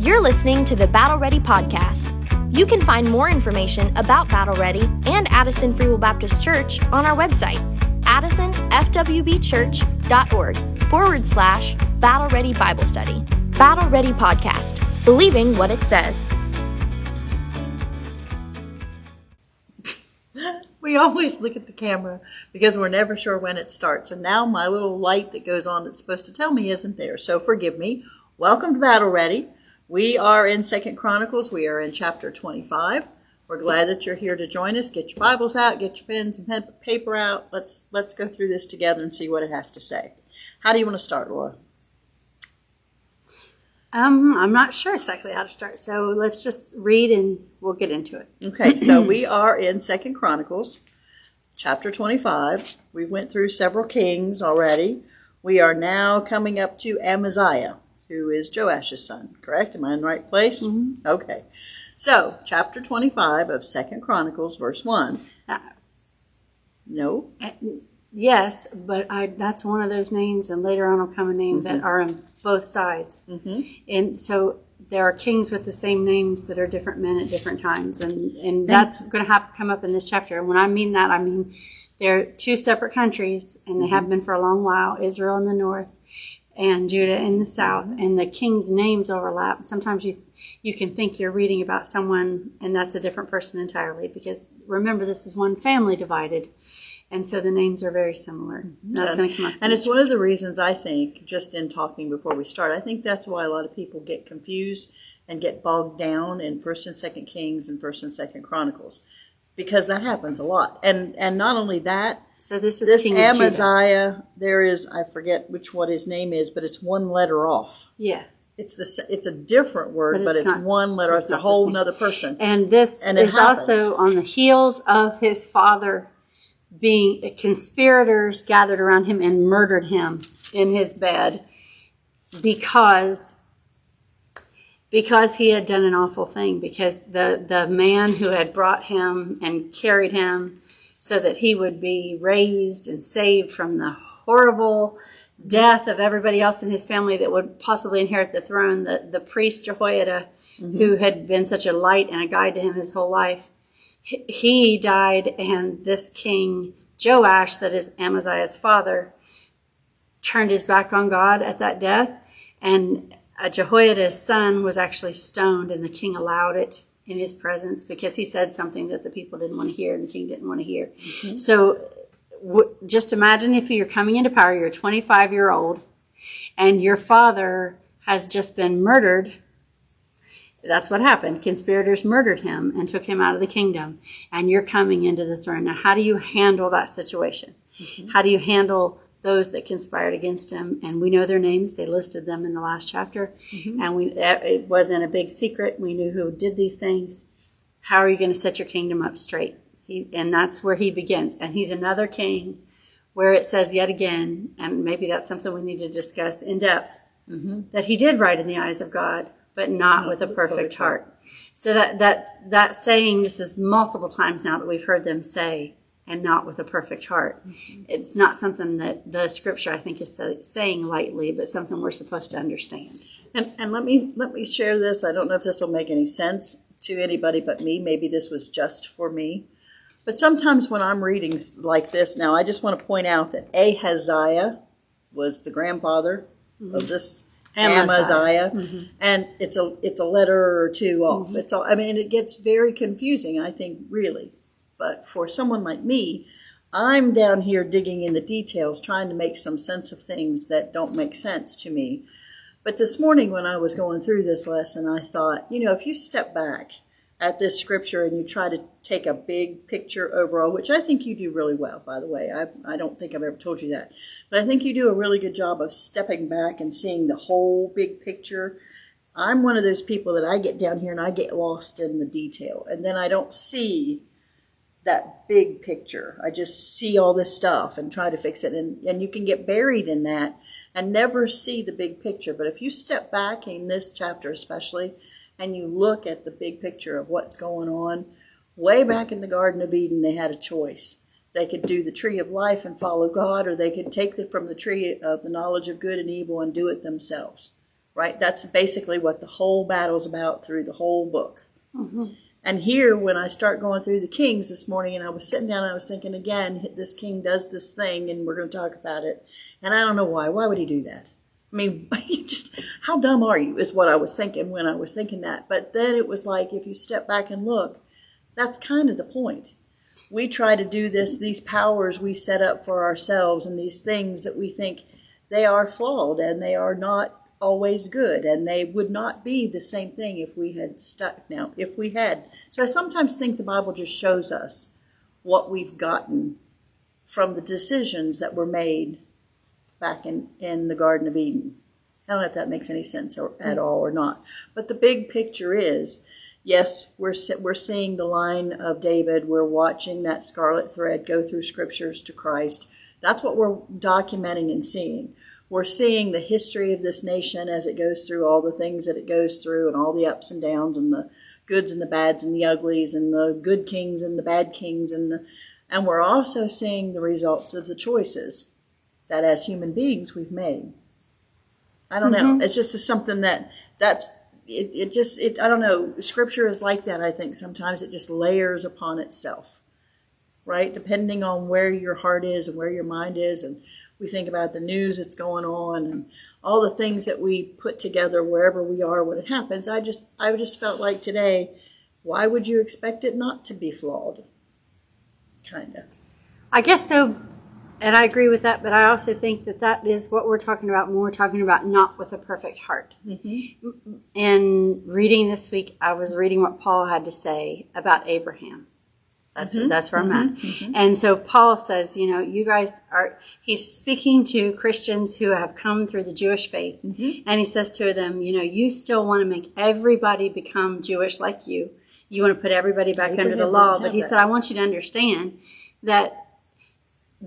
You're listening to the Battle Ready Podcast. You can find more information about Battle Ready and Addison Free Will Baptist Church on our website, addisonfwbchurch.org forward slash Battle Ready Bible Study. Battle Ready Podcast, believing what it says. We always look at the camera because we're never sure when it starts. And now my little light that goes on that's supposed to tell me isn't there. So forgive me. Welcome to Battle Ready. We are in Second Chronicles. We are in chapter 25. We're glad that you're here to join us. Get your Bibles out, get your pens and pen, paper out. Let's let's go through this together and see what it has to say. How do you want to start, Laura? Um, I'm not sure exactly how to start, so let's just read and we'll get into it. Okay, so we are in Second Chronicles, chapter 25. We went through several kings already. We are now coming up to Amaziah, who is Joash's son. Correct? Am I in the right place? Okay. So, chapter 25 of Second Chronicles, verse 1. Uh, No? Yes, but I, that's one of those names, and later on will come a name that are on both sides. Mm-hmm. And so there are kings with the same names that are different men at different times, and, and that's going to have to come up in this chapter. And when I mean that, I mean they're two separate countries, and they have been for a long while Israel in the north and Judah in the south, and the kings' names overlap. Sometimes you you can think you're reading about someone, and that's a different person entirely. Because remember, this is one family divided, and so the names are very similar. That's going to come up. And it's one of the reasons I think, just in talking before we start, I think that's why a lot of people get confused and get bogged down in First and Second Kings and First and Second Chronicles, because that happens a lot. And and not only that, so this is this King. Amaziah, there is I forget which what his name is, but it's one letter off. Yeah, It's the it's a different word, But but it's it's, not- one letter. it's It's, a whole same. nother person. and this And is also on the heels of his father being conspirators gathered around him and murdered him in his bed because because he had done an awful thing because the the man who had brought him and carried him so that he would be raised and saved from the horrible death of everybody else in his family that would possibly inherit the throne the the priest Jehoiada mm-hmm. who had been such a light and a guide to him his whole life. He- he died and this king Joash that is Amaziah's father turned his back on God at that death and uh, Jehoiada's son was actually stoned and the king allowed it in his presence because he said something that the people didn't want to hear and the king didn't want to hear so w- just imagine if you're coming into power you're a 25 year old and your father has just been murdered that's what happened. Conspirators murdered him and took him out of the kingdom, and you're coming into the throne. Now, how do you handle that situation? How do you handle those that conspired against him? And we know their names; they listed them in the last chapter, mm-hmm. and we it wasn't a big secret. We knew who did these things. How are you going to set your kingdom up straight? He, and that's where he begins. And he's another king, where it says yet again, and maybe that's something we need to discuss in depth mm-hmm. that he did right in the eyes of God, but not mm-hmm. with a perfect heart. So that that's that saying this is multiple times now that we've heard them say, and not with a perfect heart. It's not something that the scripture I think is sa- saying lightly, but something we're supposed to understand. And, and let me let me share this. I don't know if this will make any sense to anybody but me. Maybe this was just for me. But sometimes when I'm reading like this now, I just want to point out that Ahaziah was the grandfather of mm-hmm. this Amaziah. Amaziah, mm-hmm. and it's a it's a letter or two off. Mm-hmm. It's all. I mean, it gets very confusing. I think really, but for someone like me, I'm down here digging in the details, trying to make some sense of things that don't make sense to me. But this morning, when I was going through this lesson, I thought, you know, if you step back at this scripture and you try to take a big picture overall, which I think you do really well, by the way. I, I don't think I've ever told you that. But I think you do a really good job of stepping back and seeing the whole big picture. I'm one of those people that I get down here and I get lost in the detail. And then I don't see that big picture. I just see all this stuff and try to fix it. And, and you can get buried in that and never see the big picture. But if you step back in this chapter, especially, and you look at the big picture of what's going on, way back in the Garden of Eden, they had a choice. They could do the tree of life and follow God, or they could take it from the tree of the knowledge of good and evil and do it themselves. right? That's basically what the whole battle's about through the whole book. Mm-hmm. And here, when I start going through the kings this morning, and I was sitting down, and I was thinking again, this king does this thing, and we're going to talk about it. And I don't know why. Why would he do that? I mean, you just how dumb are you? Is what I was thinking when I was thinking that. But then it was like, if you step back and look, that's kind of the point. We try to do this; these powers we set up for ourselves, and these things that we think they are flawed and they are not always good and they would not be the same thing if we had stuck now if we had. So i sometimes think the bible just shows us what we've gotten from the decisions that were made back in, in the garden of eden. I don't know if that makes any sense or, at all or not but the big picture is yes we're we're seeing the line of david we're watching that scarlet thread go through scriptures to christ. That's what we're documenting and seeing we're seeing the history of this nation as it goes through all the things that it goes through and all the ups and downs and the goods and the bads and the uglies and the good kings and the bad kings and the and we're also seeing the results of the choices that as human beings we've made. I don't know. Mm-hmm. It's just something that that's it, it just it i don't know. Scripture is like that i think sometimes. It just layers upon itself right? Depending on where your heart is and where your mind is and we think about the news that's going on and all the things that we put together wherever we are when it happens. I just I just felt like today, why would you expect it not to be flawed? Kind of. I guess so, and I agree with that. But I also think that that is what we're talking about when we're talking about not with a perfect heart. Mm-hmm. And reading this week, I was reading what Paul had to say about Abraham. That's mm-hmm. that's where I'm at. Mm-hmm. And so Paul says, you know, you guys are. He's speaking to Christians who have come through the Jewish faith, and he says to them, you know, you still want to make everybody become Jewish like you. You want to put everybody back under the law, but he that. said, I want you to understand that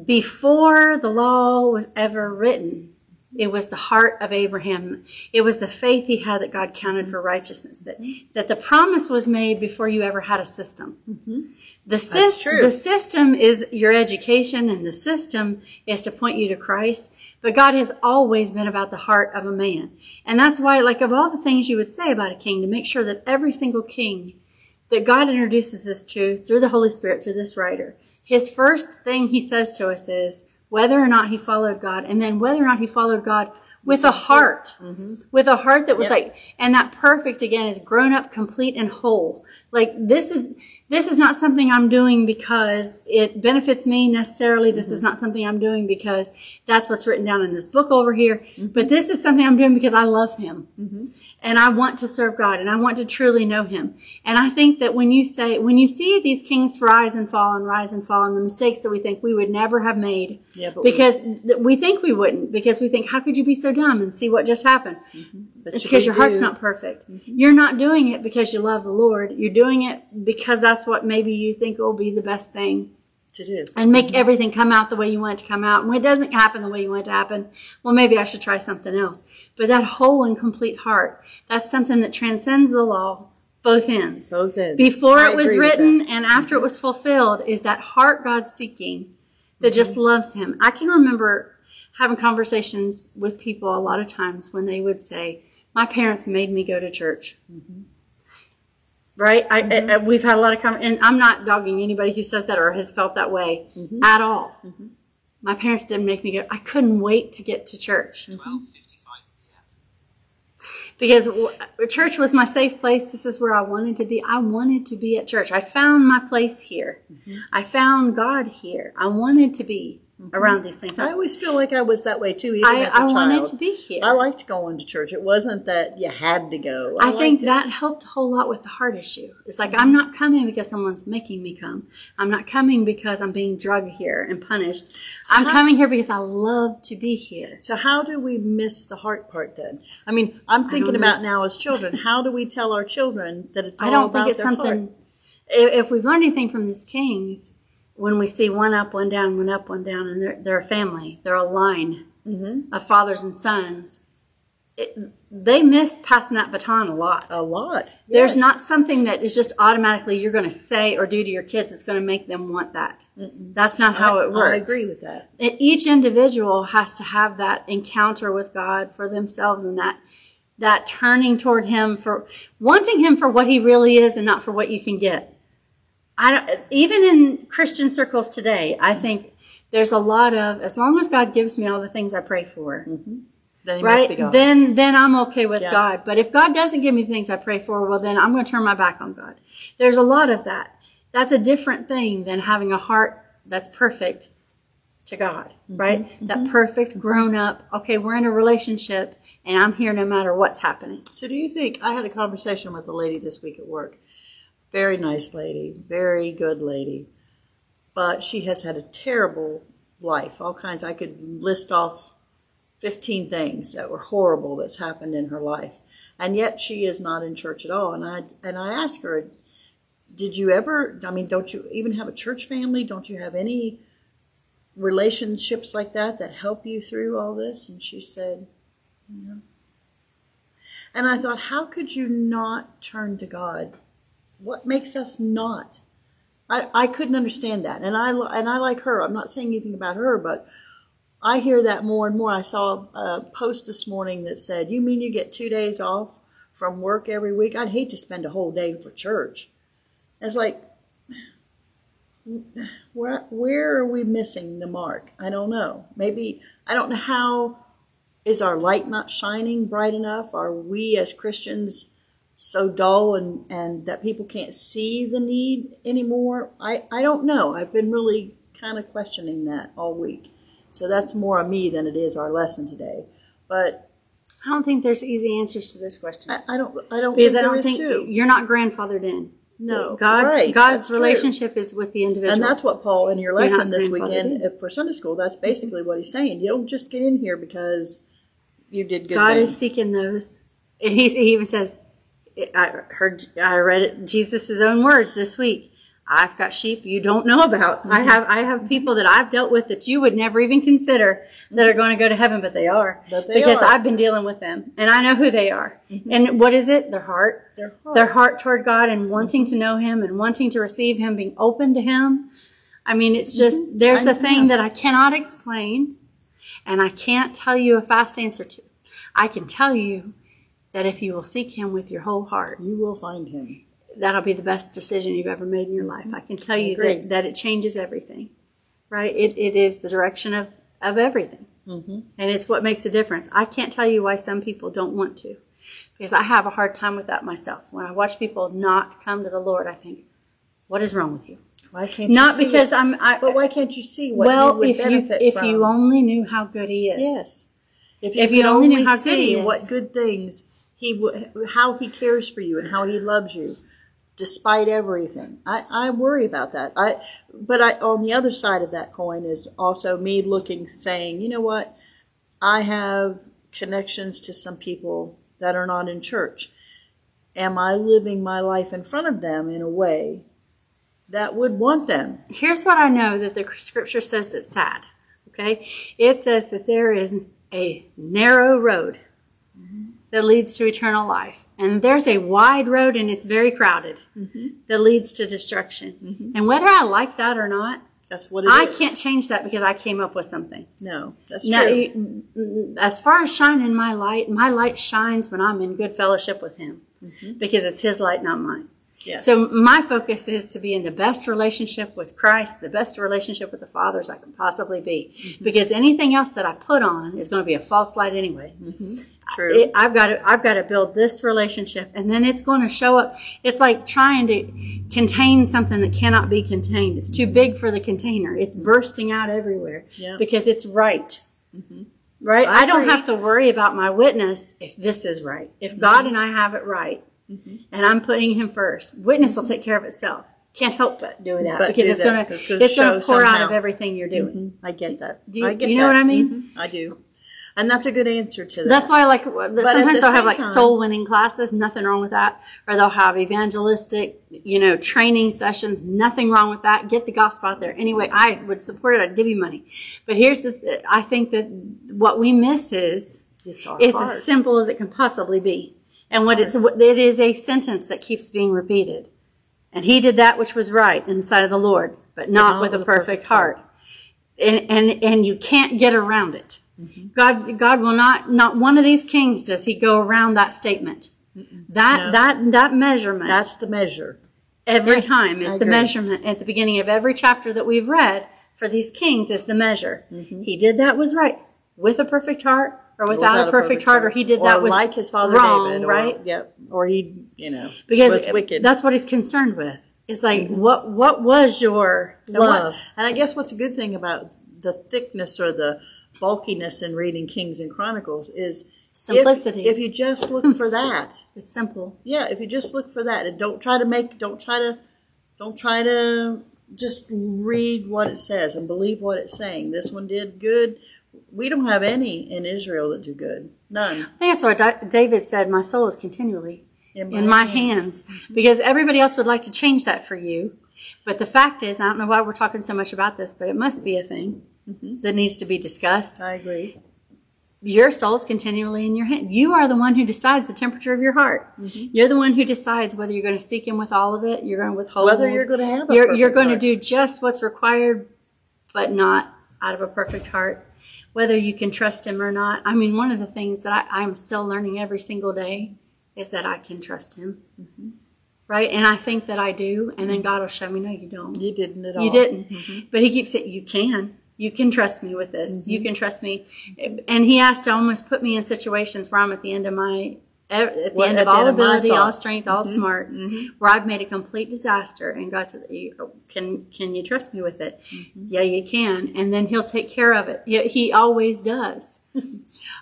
before the law was ever written, it was the heart of Abraham. It was the faith he had that God counted for righteousness. That that the promise was made before you ever had a system. Mm-hmm. The, system, the system is your education and the system is to point you to Christ. But God has always been about the heart of a man. And that's why, like, of all the things you would say about a king, to make sure that every single king that God introduces us to through the Holy Spirit, through this writer, his first thing he says to us is whether or not he followed God, and then whether or not he followed God with a heart, mm-hmm. with a heart that was yep. like, and that perfect again is grown up, complete, and whole. Like this is this is not something I'm doing because it benefits me necessarily. This mm-hmm. is not something I'm doing because that's what's written down in this book over here. Mm-hmm. But this is something I'm doing because I love Him, mm-hmm. and I want to serve God, and I want to truly know Him. And I think that when you say when you see these kings rise and fall and rise and fall, and the mistakes that we think we would never have made, yeah, because we, we think we wouldn't, because we think how could you be so dumb and see what just happened? Mm-hmm. it's because your do. heart's not perfect. Mm-hmm. You're not doing it because you love the Lord. You're doing it because that's what maybe you think will be the best thing to do. And make everything come out the way you want it to come out. And when it doesn't happen the way you want it to happen, well, maybe I should try something else. But that whole and complete heart, that's something that transcends the law, both ends. Both ends. Before I it was written and after it was fulfilled is that heart God seeking that mm-hmm. just loves Him. I can remember having conversations with people a lot of times when they would say, my parents made me go to church. Mm-hmm. Right? Mm-hmm. I, I, we've had a lot of conversations, and I'm not dogging anybody who says that or has felt that way mm-hmm. at all. Mm-hmm. My parents didn't make me go. I couldn't wait to get to church. Mm-hmm. Because church was my safe place. This is where I wanted to be. I wanted to be at church. I found my place here. Mm-hmm. I found God here. I wanted to be mm-hmm. around these things. I always feel like I was that way too. Even I, as a I child. wanted to be here. I liked going to church. It wasn't that you had to go. I, I think that helped a whole lot with the heart issue. It's like mm-hmm. I'm not coming because someone's making me come. I'm not coming because I'm being drugged here and punished. So I'm how, coming here because I love to be here. So how do we miss the heart part then? I mean, I'm thinking about now as children. How do we tell our children that it's all I don't about think it's something. Heart? If we've learned anything from these kings, when we see one up, one down, one up, one down, and they're, they're a family, they're a line mm-hmm. of fathers and sons, it, they miss passing that baton a lot. A lot. Yes. There's not something that is just automatically you're going to say or do to your kids that's going to make them want that. Mm-mm. That's not how I, it works. I agree with that. Each individual has to have that encounter with God for themselves and that that turning toward him for wanting him for what he really is and not for what you can get. I don't, even in Christian circles today, I think there's a lot of as long as God gives me all the things I pray for, Then must be right? God. Then then I'm okay with Yeah. God. But if God doesn't give me things I pray for, well then I'm going to turn my back on God. There's a lot of that. That's a different thing than having a heart that's perfect to God, Mm-hmm. right? That perfect grown up, okay, we're in a relationship and I'm here no matter what's happening. So do you think I had a conversation with a lady this week at work. Very nice lady, very good lady. But she has had a terrible life. All kinds I could list off 15 things that were horrible that's happened in her life. And yet she is not in church at all. And I and I asked her, "Did you ever I mean, don't you even have a church family? Don't you have any relationships like that that help you through all this?" And she said, and I thought, how could you not turn to God? What makes us not? I, I couldn't understand that, and I and I like her. I'm not saying anything about her, but I hear that more and more. I saw a post this morning that said, "You mean you get two days off from work every week? I'd hate to spend a whole day for church." It's like, where where are we missing the mark? I don't know. Maybe I don't know how is our light not shining bright enough? Are we as Christians so dull and, and that people can't see the need anymore? I, I don't know. I've been really kind of questioning that all week. So that's more of me than it is our lesson today. But I don't think there's easy answers to this question. I, I don't I don't because think I don't think too. you're not grandfathered in. No, God, right, God's that's true. relationship is with the individual. And that's what Paul in your lesson this weekend in. for Sunday school. That's mm-hmm. basically what he's saying. You don't just get in here because you did good. God things. is seeking those. And he, he even says, I heard, I read Jesus' own words this week. I've got sheep you don't know about. I Mm-hmm. have, I have people that I've dealt with that you would never even consider that are going to go to heaven, but they are. But they because are. Mm-hmm. I've been dealing with them and I know who they are. And what is it? Their heart. Their heart. Their heart toward God and wanting to know Him and wanting to receive Him, being open to Him. I mean, it's just, there's I a thing that I cannot explain and I can't tell you a fast answer to. I can tell you that if you will seek Him with your whole heart, You will find him. that'll be the best decision you've ever made in your life. I can tell you that, that it changes everything, right? It, it is the direction of, of everything. Mm-hmm. And it's what makes a difference. I can't tell you why some people don't want to because I have a hard time with that myself. When I watch people not come to the Lord, I think, what is wrong with you? Why can't Not you see because it? I'm, I, But why can't you see what you well, would if you, if from? you only knew how good He is. yes, if If you only knew how good see he is. what good things he how he cares for you and how he loves you, despite everything. I, I worry about that. I, but I on the other side of that coin is also me looking, saying, you know what, I have connections to some people that are not in church. Am I living my life in front of them in a way that would want them? Here's what I know that the scripture says that's sad. Okay? It says that there is a narrow road that leads to eternal life. And there's a wide road and it's very crowded mm-hmm. that leads to destruction. Mm-hmm. And whether I like that or not, That's what it I is. can't change that because I came up with something. No, that's Now, true. you- as far as shining my light, my light shines when I'm in good fellowship with Him mm-hmm. because it's His light, not mine. yes. So my focus is to be in the best relationship with Christ, the best relationship with the Father as I can possibly be. Mm-hmm. Because anything else that I put on is going to be a false light anyway. True. It, I've got to I've got to build this relationship, and then it's going to show up. It's like trying to contain something that cannot be contained. It's too big for the container. It's bursting out everywhere Yeah. because it's right. Right? I I, don't have to worry about my witness if this is right. If God Mm-hmm. and I have it right, and I'm putting Him first, witness will take care of itself. Can't help but do that But because do it's going to it's going to pour out of everything you're doing. I get that. Do you- I get you know that. what I mean? Mhm. I do, and that's a good answer to that. That's why, like, at sometimes they'll have like time- soul winning classes. Nothing wrong with that. Or they'll have evangelistic, you know, training sessions. Nothing wrong with that. Get the gospel out there. Anyway, I would support it. I'd give you money. But here's the. I think that what we miss is it's it's as simple as it can possibly be. And what it's it is a sentence that keeps being repeated. And he did that which was right in the sight of the Lord, but not with a perfect heart. And and and you can't get around it. God, God will not, not one of these kings does he go around that statement. That, No. that, that measurement That's the measure. every Yeah, time I is the agree. measurement at the beginning of every chapter that we've read for these kings is the measure. Mm-hmm. He did that was right with a perfect heart or without, a perfect, heart, or he did that was like his father wrong, David, or, right? Yep. Or he, you know, Because was wicked. Mm-hmm. that's what he's concerned with. It's like what what was your And what- love? and I guess what's a good thing about the thickness or the bulkiness in reading Kings and Chronicles is Simplicity. If, you just look for that, It's simple. yeah, if you just look for that and don't try to make, don't try to, don't try to just read what it says and believe what it's saying. This one did good. We don't have any in Israel that do good. None. I think that's what David said. My soul is continually in my hands because everybody else would like to change that for you. But the fact is, I don't know why we're talking so much about this, but it must be a thing Mm-hmm. that needs to be discussed. I agree. Your soul is continually in your hand. You are the one who decides the temperature of your heart. Mm-hmm. You're the one who decides whether you're going to seek Him with all of it. You're going to withhold. Whether you're going to have You're, you're going to do just what's required, but not out of a perfect heart. Whether you can trust Him or not. I mean, one of the things that I, I'm still learning every single day is that I can trust Him. Mm-hmm. Right? And I think that I do. And then mm-hmm. God will show me, no, you don't. You didn't at all. You didn't. But he keeps saying, you can. You can trust me with this. You mm-hmm. can trust me. And he has to almost put me in situations where I'm at the end of my, at the Well, end at of all end of ability, all thought. strength, all mm-hmm. smarts, mm-hmm. where I've made a complete disaster. And God said, "You- can, can you trust me with it? Yeah, you can. And then he'll take care of it. Yeah, he always does. take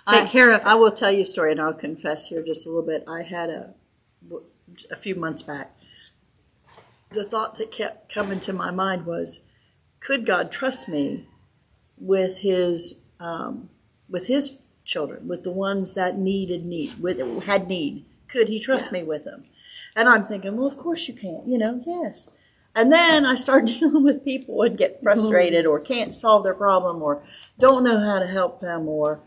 I- care of it. I will tell you a story, and I'll confess here just a little bit. I had a a few months back. The thought that kept coming to my mind was, could God trust me with His um, with His children, with the ones that needed need, with had need? Could He trust me with them? And I'm thinking, well, of course you can't. You know, yes. And then I start dealing with people and get frustrated or can't solve their problem or don't know how to help them or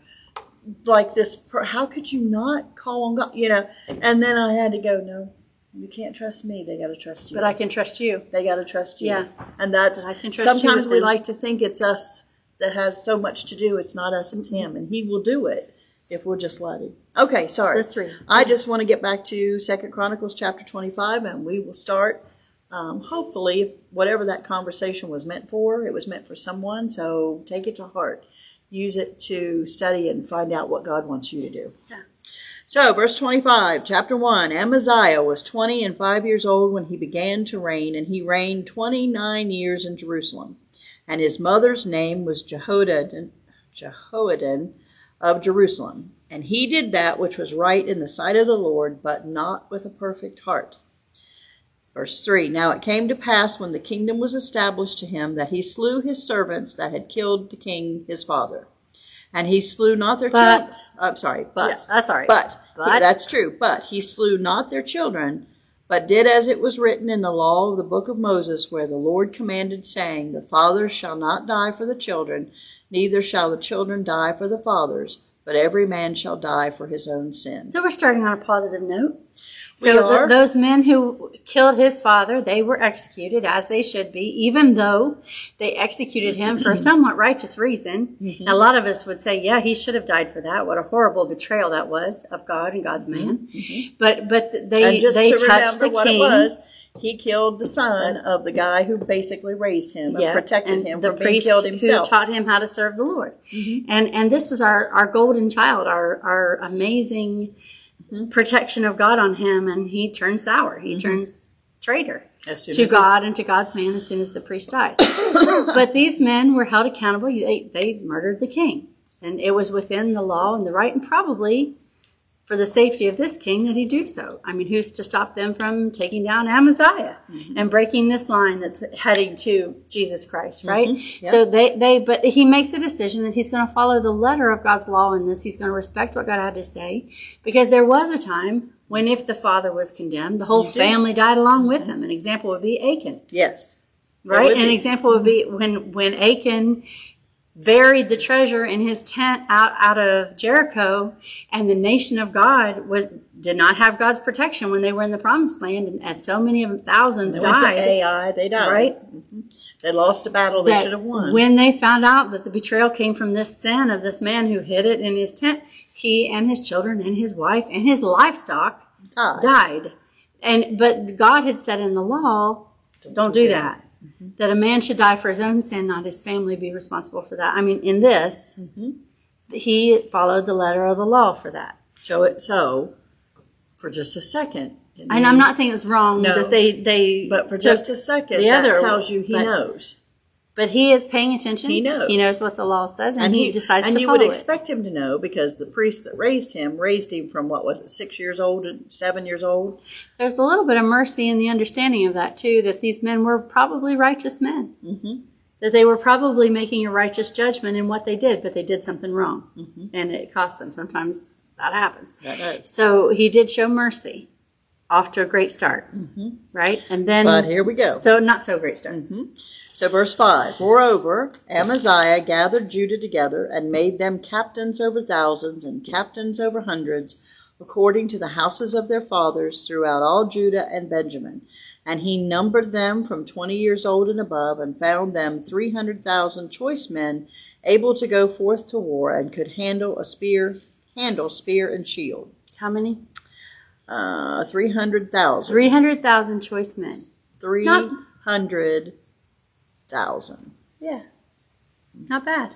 like this how could you not call on god you know and then i had to go no you can't trust me they got to trust you but I can trust you. they got to trust you Yeah. and that's I can trust sometimes we them. like to think it's us that has so much to do it's not us it's him and he will do it if we'll just let him okay sorry Let's read. i just want to get back to second chronicles chapter 25 and we will start um, hopefully if whatever that conversation was meant for it was meant for someone so take it to heart use it to study and find out what god wants you to do Yeah. so, verse 25, chapter 1 Amaziah was 20 and 5 years old when he began to reign, and he reigned 29 years in Jerusalem. And his mother's name was Jehoaddan, Jehoaddan of Jerusalem. And he did that which was right in the sight of the Lord, but not with a perfect heart. Verse 3 Now it came to pass when the kingdom was established to him that he slew his servants that had killed the king his father. And he slew not their But- children. I'm sorry, but. Yeah, that's all right. But, But- that's true. But he slew not their children, but did as it was written in the law of the book of Moses, where the Lord commanded, saying, The fathers shall not die for the children, neither shall the children die for the fathers, but every man shall die for his own sin. So we're starting on a positive note. So th- those men who killed his father, they were executed as they should be, even though they executed him for a somewhat righteous reason. Mm-hmm. A lot of us would say, yeah, he should have died for that. What a horrible betrayal that was of God and God's man. But but they Mm-hmm. they to touched the what king. it was, he killed the son of the guy who basically raised him and Yeah, protected and him the from being priest killed himself. Mm-hmm. taught him how to serve the Lord. And and this was our our golden child, our our amazing Mm-hmm. Protection of God on him, and he turns sour. He turns traitor to God and to God's man as soon as the priest dies. but these men were held accountable. They they murdered the king, and it was within the law and the right, and probably for the safety of this king that he do so. I mean, who's to stop them from taking down Amaziah Mm-hmm. and breaking this line that's heading to Jesus Christ, right? Mm-hmm. So they, they, but he makes a decision that he's going to follow the letter of God's law in this. He's going to respect what God had to say because there was a time when if the father was condemned, the whole family died along with him. An example would be Achan Yes. right? An example would be when when Achan buried the treasure in his tent out out of Jericho, and the nation of God was did not have God's protection when they were in the promised land, and, and so many of them, thousands They died. Ai, they died. Right? Mm-hmm. They lost a battle they that should have won. when they found out that the betrayal came from this sin of this man who hid it in his tent, he and his children and his wife and his livestock Died. died. And but God had said in the law, don't do that. Mm-hmm. That a man should die for his own sin, not his family be responsible for that. I mean, in this, Mm-hmm. he followed the letter of the law for that. so it so for just a second. And I'm not saying it was wrong No. that they they But for just a second, the that other- tells you he knows. But he is paying attention. He knows. He knows what the law says, and, he, decides and to you would expect him to know because the priest that raised him raised him from what was it, six years old and seven years old. There's a little bit of mercy in the understanding of that too. That these men were probably righteous men. Mm-hmm. That they were probably making a righteous judgment in what they did, but they did something wrong, Mm-hmm. and it cost them. Sometimes that happens. That. So he did show mercy, off to a great start, right? And then, Mm-hmm. But here we go. So not so great start. So, verse 5 Moreover, Amaziah gathered Judah together and made them captains over thousands and captains over hundreds, according to the houses of their fathers throughout all Judah and Benjamin. And he numbered them from twenty years old and above, and found them three hundred thousand choice men, able to go forth to war, and could handle a spear, handle spear and shield. How many? Uh, three hundred thousand. Three hundred thousand choice men. Three hundred thousand. Yeah, not bad,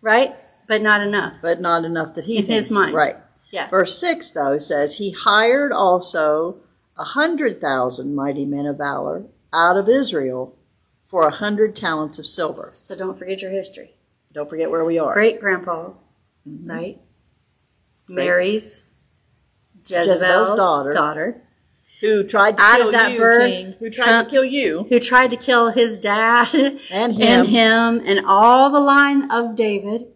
right? But not enough. but not enough that he In his mind. Right. Yeah. Verse six though says he hired also a hundred thousand mighty men of valor out of Israel for a hundred talents of silver. So don't forget your history. Don't forget where we are. great grandpa, Mm-hmm. right? Marries Jezebel's, Jezebel's daughter. daughter. Who tried to Out kill of that you, birth, King? Who tried to kill you? who tried to kill his dad And him. and him and all the line of David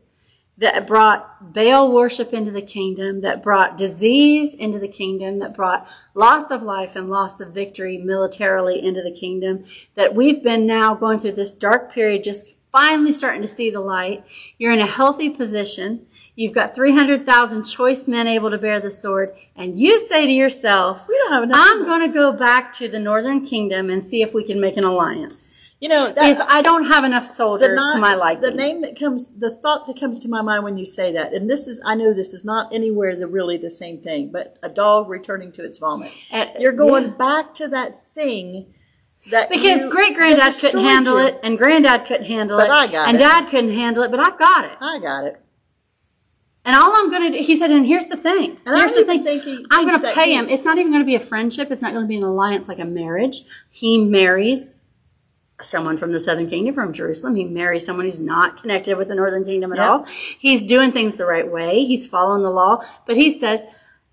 that brought Baal worship into the kingdom, that brought disease into the kingdom, that brought loss of life and loss of victory militarily into the kingdom, that we've been now going through this dark period, just finally starting to see the light. You're in a healthy position. You've got 300,000 choice men able to bear the sword, and you say to yourself, We don't have enough. I'm going to go back to the northern kingdom and see if we can make an alliance. you know Because I don't have enough soldiers to my liking. The name that comes, the thought that comes to my mind when you say that, and this is, I know this is not anywhere the really the same thing, but a dog returning to its vomit. Uh, You're going yeah. back to that thing that because great granddad couldn't handle you. it, and granddad couldn't handle But it, and it. dad couldn't handle it, but I've got it. I got it. And all I'm going to do, he said, and here's the thing. And here's the thing. he I'm going to pay him. It's not even going to be a friendship. It's not going to be an alliance like a marriage. He marries someone from the southern kingdom from Jerusalem. He marries someone who's not connected with the northern kingdom at Yep. all. He's doing things the right way. He's following the law. But he says,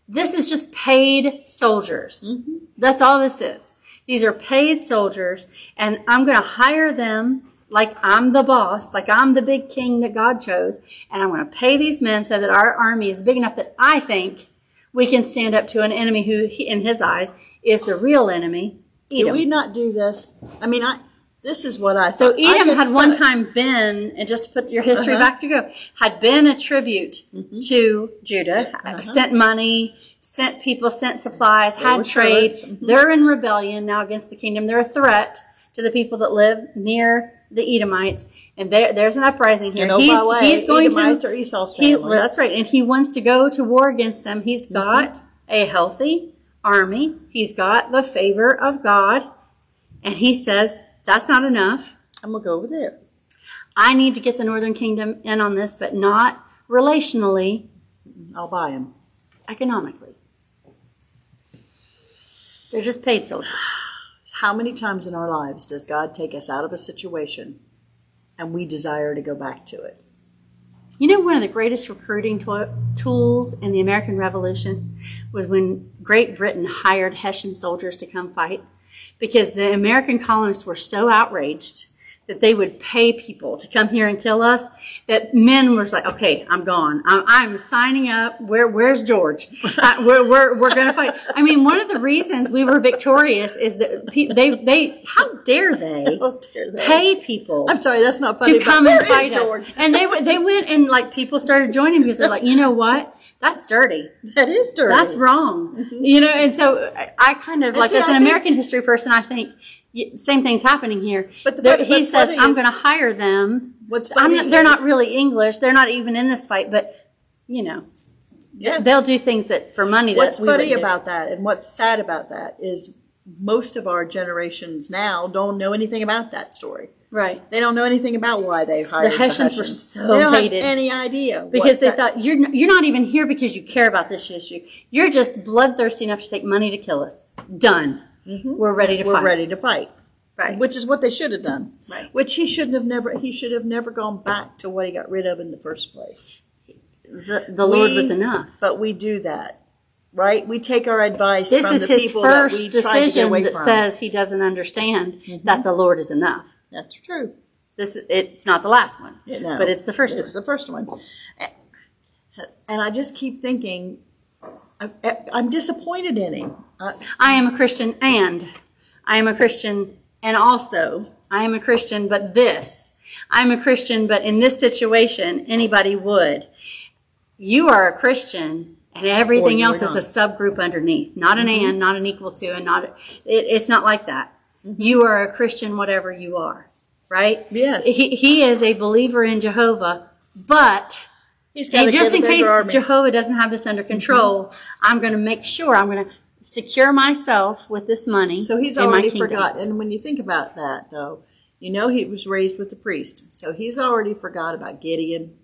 this is just paid soldiers. Mm-hmm. That's all this is. These are paid soldiers, and I'm going to hire them like I'm the boss, like I'm the big king that God chose, and I'm going to pay these men so that our army is big enough that I think we can stand up to an enemy who, he, in his eyes, is the real enemy. Edom. we not do this? I mean, I. This is what I. So. I Edom get had one time been, and just to put your history Uh-huh. back to go, had been a tribute Mm-hmm. to Judah, sent money, sent people, sent supplies, Uh-huh. had trade. Mhm. They're in rebellion now against the kingdom. They're a threat to the people that live near the Edomites, and there, there's an uprising here. And oh, he's, by way, he's going Edomites to are Esau's he, family. well, that's right, and he wants to go to war against them. He's Mm-hmm. got a healthy army. He's got the favor of God, and he says that's not enough. I'm gonna go over there. I need to get the Northern Kingdom in on this, but not relationally, I'll buy him. economically. They're just paid soldiers. How many times in our lives does God take us out of a situation, and we desire to go back to it? You know, one of the greatest recruiting to- tools in the American Revolution was when Great Britain hired Hessian soldiers to come fight because the American colonists were so outraged that they would pay people to come here and kill us that men were like, okay, I'm gone. I'm, I'm signing up. Where, where's George? Uh, we're, we're, we're going to fight. I mean, one of the reasons we were victorious is that pe- they, they, how dare they Oh, dear they. pay people I'm sorry, that's not funny. to come and fight us. And they they went and like people started joining because they're like, you know what? That's dirty. That is dirty. That's wrong. Mm-hmm. You know, and so I- I kind of like see, as I an think- American history person, I think same thing's happening here. But the There- he says, "I'm going to hire them." What's not, they're not really English. They're not even in this fight, but you know, Yeah. they'll do things that for money. What's that we funny wouldn't do. about that and what's sad about that is most of our generations now don't know anything about that story. Right? They don't know anything about why they hired the Hessians were so they don't hated. have any idea Because they that- thought you're you're not even here because you care about this issue. You're just bloodthirsty enough to take money to kill us. Done. Mm-hmm. We're ready to fight. we're fight. ready to fight. Right. Which is what they should have done. Right. Which he shouldn't have never. He should have never gone back to what he got rid of in the first place. the the Lord was enough. But we do that, right? We take our advice This from is the his people that first we get decision that from. says he doesn't understand mm-hmm. that the Lord is enough. That's true. This it's not the last one, no. but it's the first It's one. the first one. And I just keep thinking, I, I'm disappointed in him. Uh, I am a Christian and I am a Christian and also I am a Christian, but this. I'm a Christian, but in this situation, anybody would. You are a Christian and everything you else are is a subgroup underneath. Not an and, not an equal to, and not, it, it's not like that. You are a Christian, whatever you are, right? Yes. He, he is a believer in Jehovah, but he's and just in case army. Jehovah doesn't have this under control, Mm-hmm. I'm going to make sure I'm going to secure myself with this money. So he's already kingdom. forgot. And when you think about that, though, you know he was raised with the priest. So he's already forgot about Gideon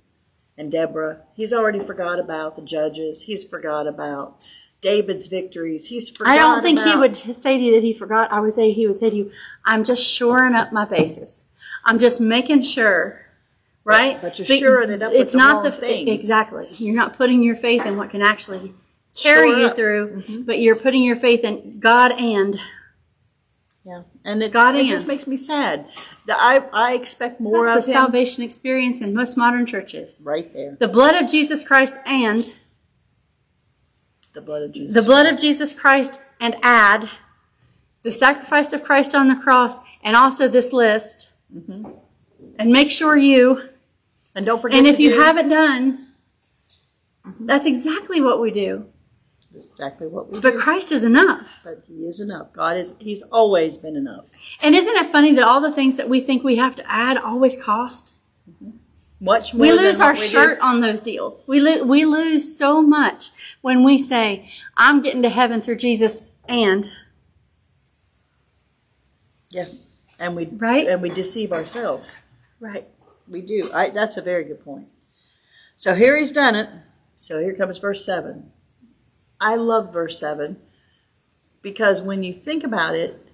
and Deborah. He's already forgot about the judges. He's forgot about David's victories. He's I don't think he would say to you that he forgot. I would say he would say to you, "I'm just shoring up my bases. I'm just making sure." Right, But you're shoring it up with It's the not wrong the things. exactly. You're not putting your faith in what can actually carry Shore you up. through, mm-hmm. but you're putting your faith in God and Yeah, and it, God it just makes me sad. The, I I expect more that's of the him. salvation experience in most modern churches. Right there, The blood of Jesus Christ and the blood of Jesus. the blood of Jesus Christ and add the sacrifice of Christ on the cross and also this list. Mm-hmm. And make sure you, and don't forget. and if you do- haven't done, mm-hmm. that's exactly what we do. That's exactly what we But do. Christ is enough. But He is enough. God is. He's always been enough. And isn't it funny that all the things that we think we have to add always cost? Mm-hmm. Much more. We lose our we do. shirt on those deals. We, lo- we lose so much when we say, I'm getting to heaven through Jesus and Yeah, and we Right? and we deceive ourselves. right. We do. I, that's a very good point. So here he's done it. So here comes verse seven. I love verse seven because when you think about it,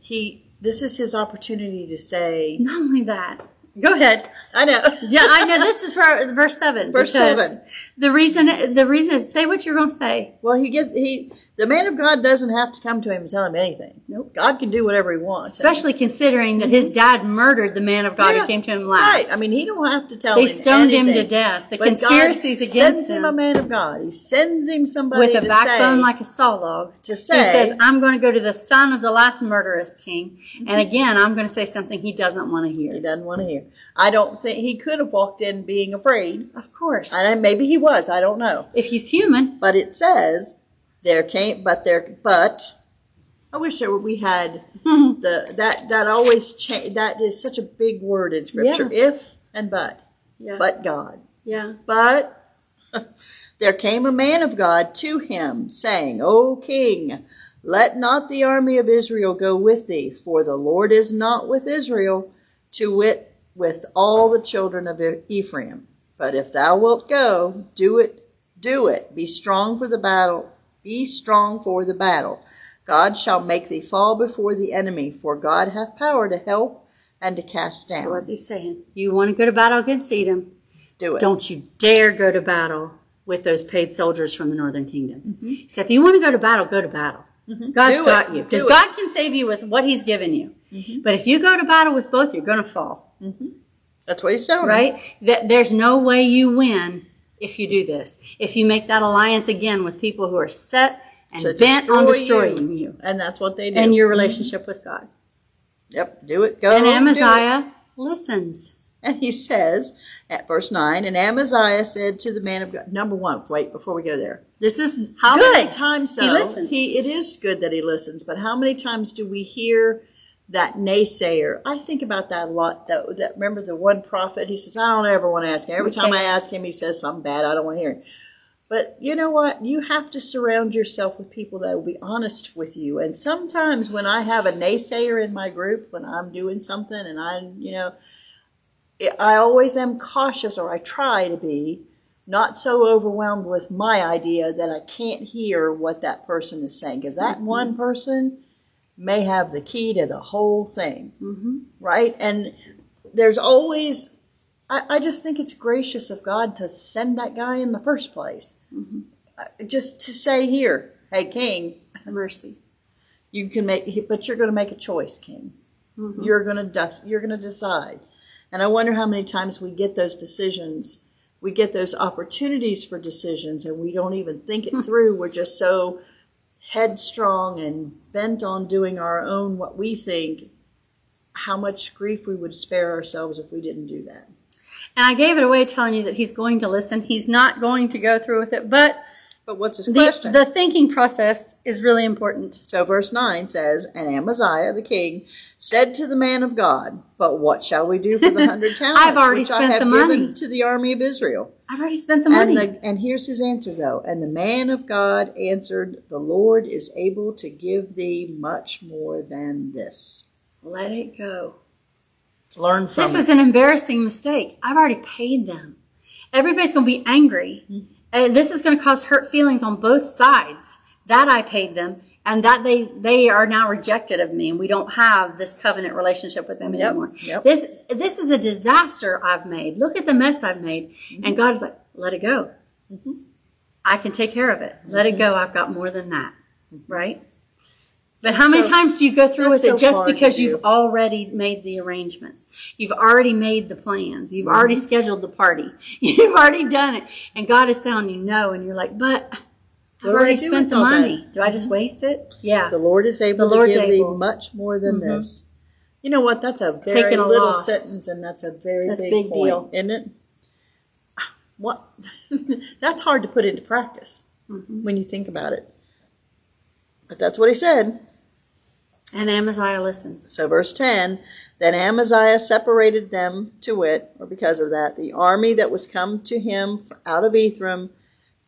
he this is his opportunity to say, Not only that. Go ahead. I know. Yeah, I know. This is for verse seven. Verse seven. The reason, the reason is say what you're going to say. Well, he gets he the man of God doesn't have to come to him and tell him anything. Nope. God can do whatever he wants. Especially considering that his dad murdered the man of God Yeah, who came to him last. Right. I mean, he don't have to tell They him stoned him to death. The But conspiracies God against sends him him. a man of God. He sends him somebody with a backbone say, like a saw log. to say, He says, I'm going to go to the son of the last murderous king. Mm-hmm. And again, I'm going to say something he doesn't want to hear. he doesn't want to hear. I don't think he could have walked in being afraid. Of course. And maybe he was. I don't know. If he's human, But it says there came, but there, but I wish there were, we had the that that always change. That is such a big word in scripture. If and but, yeah. but God. yeah. But there came a man of God to him, saying, O king, let not the army of Israel go with thee, for the Lord is not with Israel, to wit, with all the children of Ephraim. But if thou wilt go, do it, do it. Be strong for the battle. Be strong for the battle. God shall make thee fall before the enemy, for God hath power to help and to cast down. So what's he saying? You want to go to battle against Edom? do it. Don't you dare go to battle with those paid soldiers from the northern kingdom. Mm-hmm. So if you want to go to battle, go to battle. God's Do it. got you. Because it. Mm-hmm. God can save you with what he's given you. But if you go to battle with both, you're going to fall. That's what he's telling. Right? That there's no way you win if you do this. If you make that alliance again with people who are set and To bent on destroying you, And that's what they do. and your mm-hmm. relationship with God. Yep, do it. Go. And. Amaziah listens. And he says at verse 9, and Amaziah said to the man of God, number one, wait, before we go there. This is How good. many times, though, He listens. he- it is good that he listens, but how many times do we hear that naysayer? I think about that a lot. though. that Remember the one prophet? He says, I don't ever want to ask him. Every time I ask him, he says something bad. I don't want to hear it. But you know what? You have to surround yourself with people that will be honest with you. And sometimes when I have a naysayer in my group, when I'm doing something and I, you know, I always am cautious, or I try to be, not so overwhelmed with my idea that I can't hear what that person is saying. Because that mm-hmm. one person may have the key to the whole thing, Mm-hmm. right? And there's always, I, I just think it's gracious of God to send that guy in the first place. Uh, Just to say, here, hey, King, mercy. you can make, but you're going to make a choice, King. You're going to dus- you're going to decide. And I wonder how many times we get those decisions, we get those opportunities for decisions, and we don't even think it through. We're just so headstrong and bent on doing our own what we think. How much grief we would spare ourselves if we didn't do that. And I gave it away telling you that he's going to listen. He's not going to go through with it, but But what's his the, question? the thinking process is really important. So verse 9 says, And Amaziah the king said to the man of God, But what shall we do for the hundred talents I've already which I spent have the given money." to the army of Israel? I've already spent the money. And, the, and here's his answer, though. And the man of God answered, The Lord is able to give thee much more than this. Let it go. Learn from This it. is an embarrassing mistake. I've already paid them. Everybody's going to be angry. Mm-hmm. And this is going to cause hurt feelings on both sides. That I paid them and that they, they are now rejected of me and we don't have this covenant relationship with them Yep, anymore. yep. This, this is a disaster I've made. Look at the mess I've made. Mm-hmm. And God is like, let it go. I can take care of it. Let Mm-hmm. it go. I've got more than that. Right? But how many So- times do you go through with that's it so just hard to because do. you've already made the arrangements? You've already made the plans. You've Mm-hmm. already scheduled the party. You've already done it. And God is telling you no. And you're like, but I've What do I already do spent with the all that? Mm-hmm. money. Do I just waste it? Yeah. The Lord is able The Lord's to give able. thee much more than this. You know what? That's a very Taking a little loss. sentence, and that's a very That's big, big point, deal. isn't it? What? that's hard to put into practice Mm-hmm. when you think about it. But that's what he said. And Amaziah listens. So, verse 10 Then Amaziah separated them to wit, or because of that, the army that was come to him out of Ephraim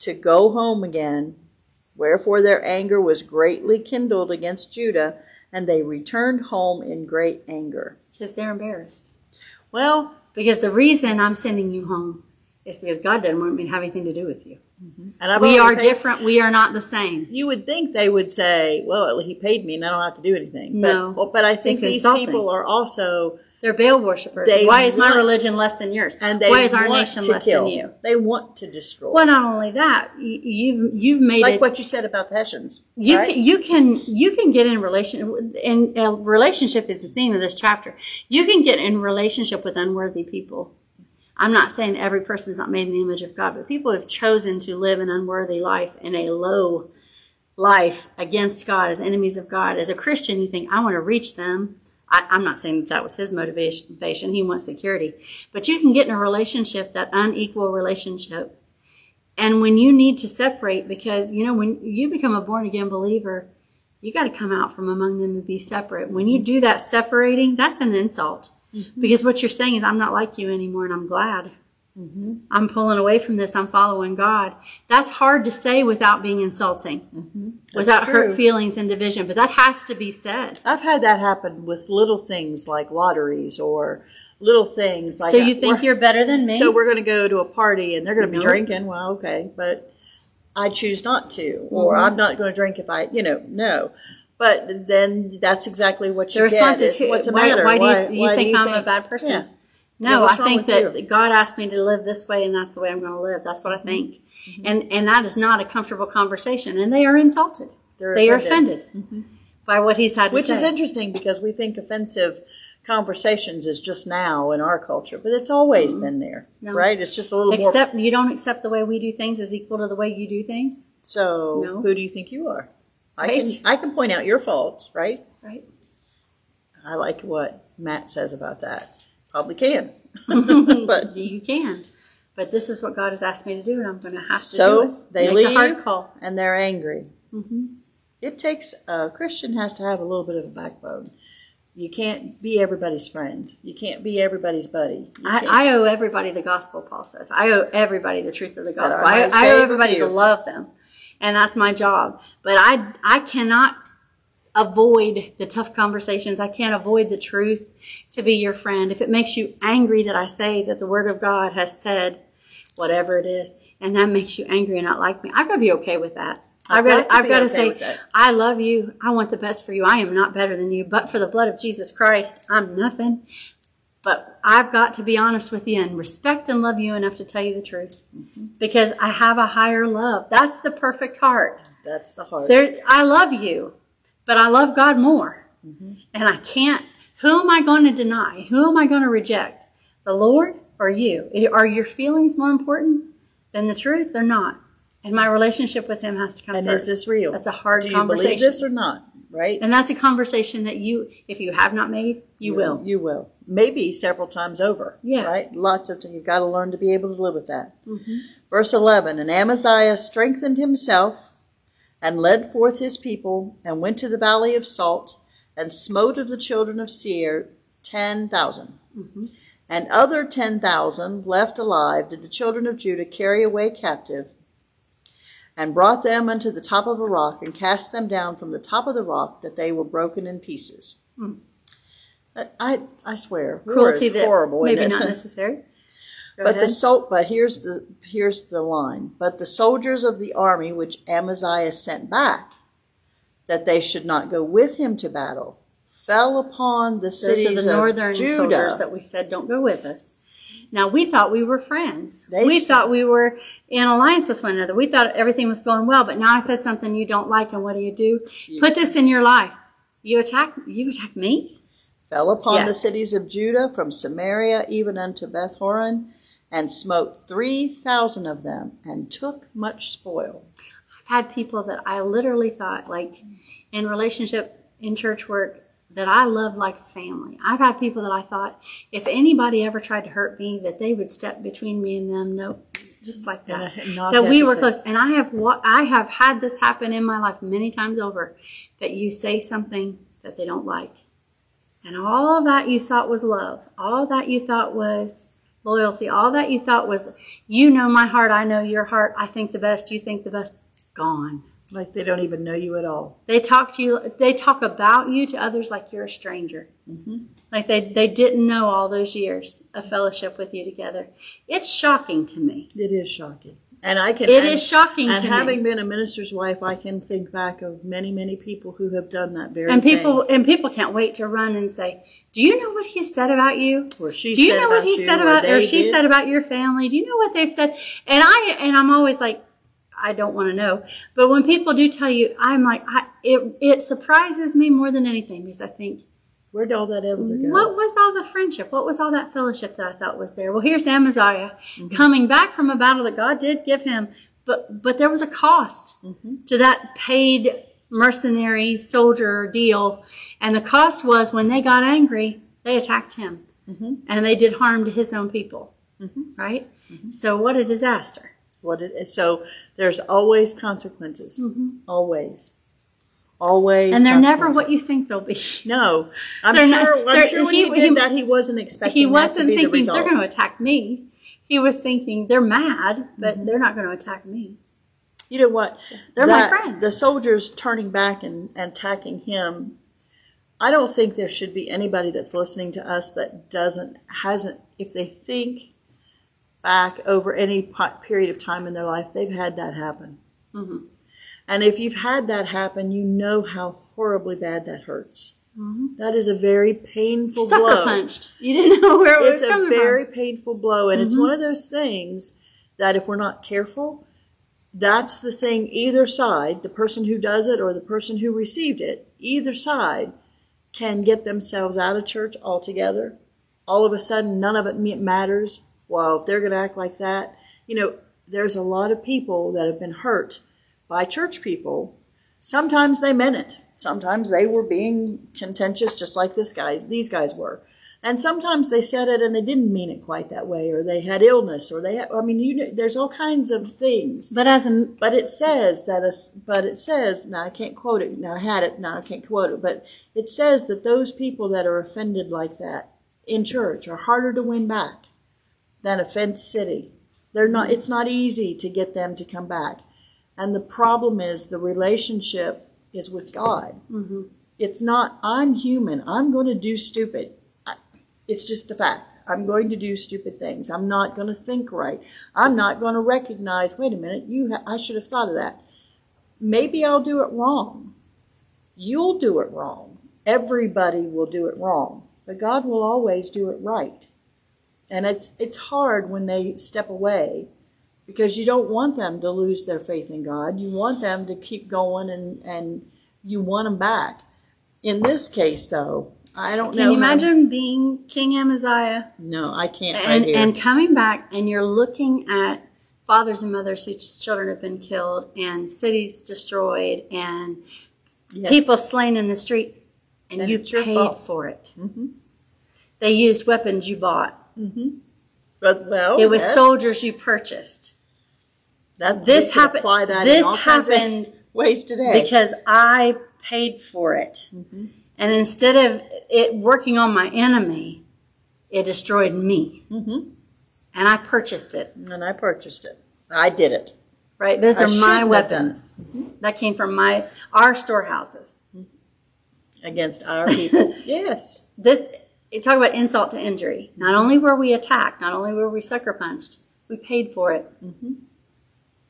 to go home again. Wherefore their anger was greatly kindled against Judah, and they returned home in great anger. Because they're embarrassed. Well, Because the reason I'm sending you home is because God doesn't want me to have anything to do with you. And I've We are paid- different. We are not the same. You would think they would say, "Well, he paid me, and I don't have to do anything." But, No. but I think these insulting. people are also, They're Baal worshippers. Why is my religion less than yours? and they Why is our nation less kill. than you? They want to destroy. Well, not only that, you've you've made like it. what you said about the Hessians. you right? can you can you can get in relation and uh, relationship is the theme of this chapter. You can get in relationship with unworthy people. I'm not saying every person is not made in the image of God, but people have chosen to live an unworthy life in a low life against God as enemies of God. As a Christian, you think I want to reach them. I, I'm not saying that, that was his motivation. He wants security, but you can get in a relationship, that unequal relationship, and when you need to separate, because you know when you become a born again believer, you got to come out from among them and be separate. When you do that separating, that's an insult. Mm-hmm. Because what you're saying is, I'm not like you anymore, and I'm glad. Mm-hmm. I'm pulling away from this. I'm following God. That's hard to say without being insulting, mm-hmm. without true. hurt feelings and division. But that has to be said. I've had that happen with little things like lotteries or little things like. So you think you're better than me? So we're going to go to a party and they're going to be drinking. Well, okay, but I choose not to, or Mm-hmm. I'm not going to drink if I, you know, no. But then that's exactly what you the response get. is, what's the why, matter? why do you, why, you why do think you I'm a bad person? Yeah. No, Yeah, I think that you? God asked me to live this way, and that's the way I'm going to live. That's what I think, and and that is not a comfortable conversation. And they are insulted. They're they are offended. offended by what he's had to Which say. is interesting because we think offensive conversations is just now in our culture, but it's always been there, Mm-hmm. No. right? It's just a little more. Except you don't accept the way we do things is equal to the way you do things, So No. who do you think you are? I Right. can I can point out your faults, right? right? I like what Matt says about that. Probably can. but you can. But this is what God has asked me to do, and I'm going to have to So, do it. they Make leave. the hard call. and they're angry. Mm-hmm. It takes a Christian has to have a little bit of a backbone. You can't be everybody's friend. You can't be everybody's buddy. I, I owe everybody the gospel, Paul says. I owe everybody the truth of the gospel. I I, might I say owe everybody to love them. And that's my job. But I, I cannot avoid the tough conversations. I can't avoid the truth to be your friend. If it makes you angry that I say that the word of God has said whatever it is, and that makes you angry and not like me, I've got to be okay with that. I've got, got to I've got to say. I love you. I want the best for you. I am not better than you, but for the blood of Jesus Christ, I'm nothing. But I've got to be honest with you and respect and love you enough to tell you the truth. Mm-hmm. Because I have a higher love. That's the perfect heart. That's the heart. There, I love you, but I love God more. Mm-hmm. And I can't, who am I going to deny? Who am I going to reject? The Lord or you? Are your feelings more important than the truth? They're not. And my relationship with Him has to come and first. is this real? That's a hard Do you conversation. believe this or not? Right? And that's a conversation that you, if you have not made, you will. You will. Maybe several times over. Yeah. Right? Lots of You've got to learn to be able to live with that. Mm-hmm. Verse 11 And Amaziah strengthened himself and led forth his people and went to the valley of Salt and smote of the children of Seir 10,000. Mm-hmm. And other 10,000 left alive did the children of Judah carry away captive and brought them unto the top of a rock and cast them down from the top of the rock that they were broken in pieces. Hmm. I, I, I swear, Cruelty is horrible. maybe isn't necessary. Go But the ahead. sol- but here's the here's the line. But the soldiers of the army which Amaziah sent back, that they should not go with him to battle, fell upon the Those cities are the northern of Judah. soldiers that we said don't go with us. Now we thought we were friends. They we s- thought we were in alliance with one another. We thought everything was going well. But now I said something you don't like, and what do you do? Put this in your life. You attack. You attack me. fell upon Yeah. the cities of Judah from Samaria even unto Beth Horon, and smote three thousand of them, and took much spoil. I've had people that I literally thought, like in relationship, in church work, that I love like family. I've had people that I thought, if anybody ever tried to hurt me, that they would step between me and them. No, just like that. That we were close. And I have what I have had this happen in my life many times over. That you say something that they don't like, and all that you thought was love, all that you thought was loyalty, all that you thought was, you know my heart, I know your heart, I think the best, you think the best, gone. Like they don't even know you at all. They talk to you, they talk about you to others like you're a stranger. Mm-hmm. Like they, they didn't know all those years of fellowship with you together. It's shocking to me. It is shocking. And I can It and, is shocking and having me. been a minister's wife, I can think back of many, many people who have done that very And people thing. and people can't wait to run and say, "Do you know what he said about you? Or she Do you know what he you, said about or they she did." said about your family? Do you know what they've said?" And I and I'm always like, I don't want to know. But when people do tell you, I'm like, I, it it surprises me more than anything because I think, Where'd all that ever go? what was all the friendship? What was all that fellowship that I thought was there? Well, here's Amaziah mm-hmm. coming back from a battle that God did give him, but but there was a cost mm-hmm. to that paid mercenary soldier deal, and the cost was when they got angry, they attacked him, mm-hmm. and they did harm to his own people. Right. So what a disaster. What it is. So there's always consequences. Always. Always. Mm-hmm. And they're never what you think they'll be. No, I'm They're not- sure. I'm sure when he- he, did he- that, he wasn't expecting. he that wasn't the thinking result. they're going to attack me. He was thinking they're mad, but they're not going to attack me. You know what? They're my friends. The soldiers turning back and, and attacking him. I don't think there should be anybody that's listening to us that doesn't hasn't if they think back over any period of time in their life they've had that happen. Mm-hmm. And if you've had that happen, you know how horribly bad that hurts. That is a very painful Mm-hmm. Sucker blow punched. You didn't know where it it's was a very from. painful blow and it's Mm-hmm. one of those things that if we're not careful that's the thing either side the person who does it or the person who received it either side can get themselves out of church altogether all of a sudden none of it matters well if they're going to act like that you know there's a lot of people that have been hurt by church people. Sometimes they meant it. Sometimes they were being contentious just like this guys these guys were. And sometimes they said it and they didn't mean it quite that way, or they had illness, or they had, I mean, you know, there's all kinds of things. But as a But it says that, us- but it says, now I can't quote it, now I had it, now I can't quote it, but it says that those people that are offended like that in church are harder to win back than a fenced city. They're not, it's not easy to get them to come back. And the problem is the relationship is with God. Mm-hmm. It's not, I'm human, I'm going to do stupid. It's just a fact. I'm going to do stupid things. I'm not going to think right. I'm not going to recognize, wait a minute, you ha- I should have thought of that. Maybe I'll do it wrong. You'll do it wrong. Everybody will do it wrong. But God will always do it right. And it's it's hard when they step away because you don't want them to lose their faith in God. You want them to keep going and and you want them back. In this case though, I don't know. can you how- imagine being King Amaziah No, I can't and right and coming back and you're looking at fathers and mothers whose children have been killed and cities destroyed and Yes. people slain in the street and, And you paid fault. for it. Mhm. They used weapons you bought. But well, It was yes, soldiers you purchased. that This happened. This all kinds of happened ways today. because I paid for it. Mm-hmm. And instead of it working on my enemy, it destroyed me. Mhm. And I purchased it. and I purchased it. I did it. Right? Those I are my shouldn't have done weapons. That came from my our storehouses. against our people. yes. This talk about insult to injury. Not only were we attacked, not only were we sucker punched, we paid for it.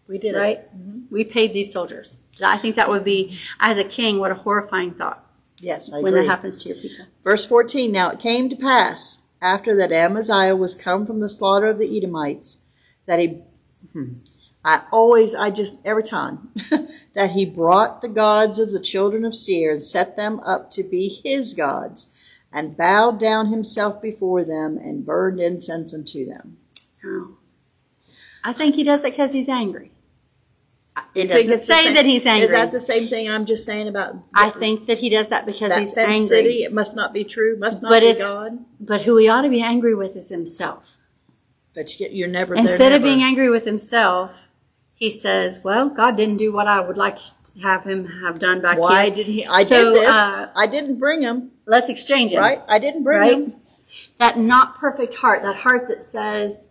We did Right? it. We paid these soldiers. I think that would be, as a king, what a horrifying thought Yes, I when agree. that happens to your people. Verse 14 Now it came to pass, after that Amaziah was come from the slaughter of the Edomites, that he, hmm, I always, I just, every time, that he brought the gods of the children of Seir and set them up to be his gods, and bowed down himself before them and burned incense unto them. Oh. I think he does it because he's angry. It think doesn't it's say same- that he's angry. Is that the same thing I'm just saying about I think that he does that because that he's fenced angry. city? It must not be true, must not But be it's God. but who he ought to be angry with is himself. But you get, you're never they're Instead of being angry with himself, he says, "Well, God didn't do what I would like to have him have done back Why here. didn't he? I So, did this. uh, I didn't bring him. Let's exchange him." Right? I didn't bring Right? him. That not perfect heart, that heart that says,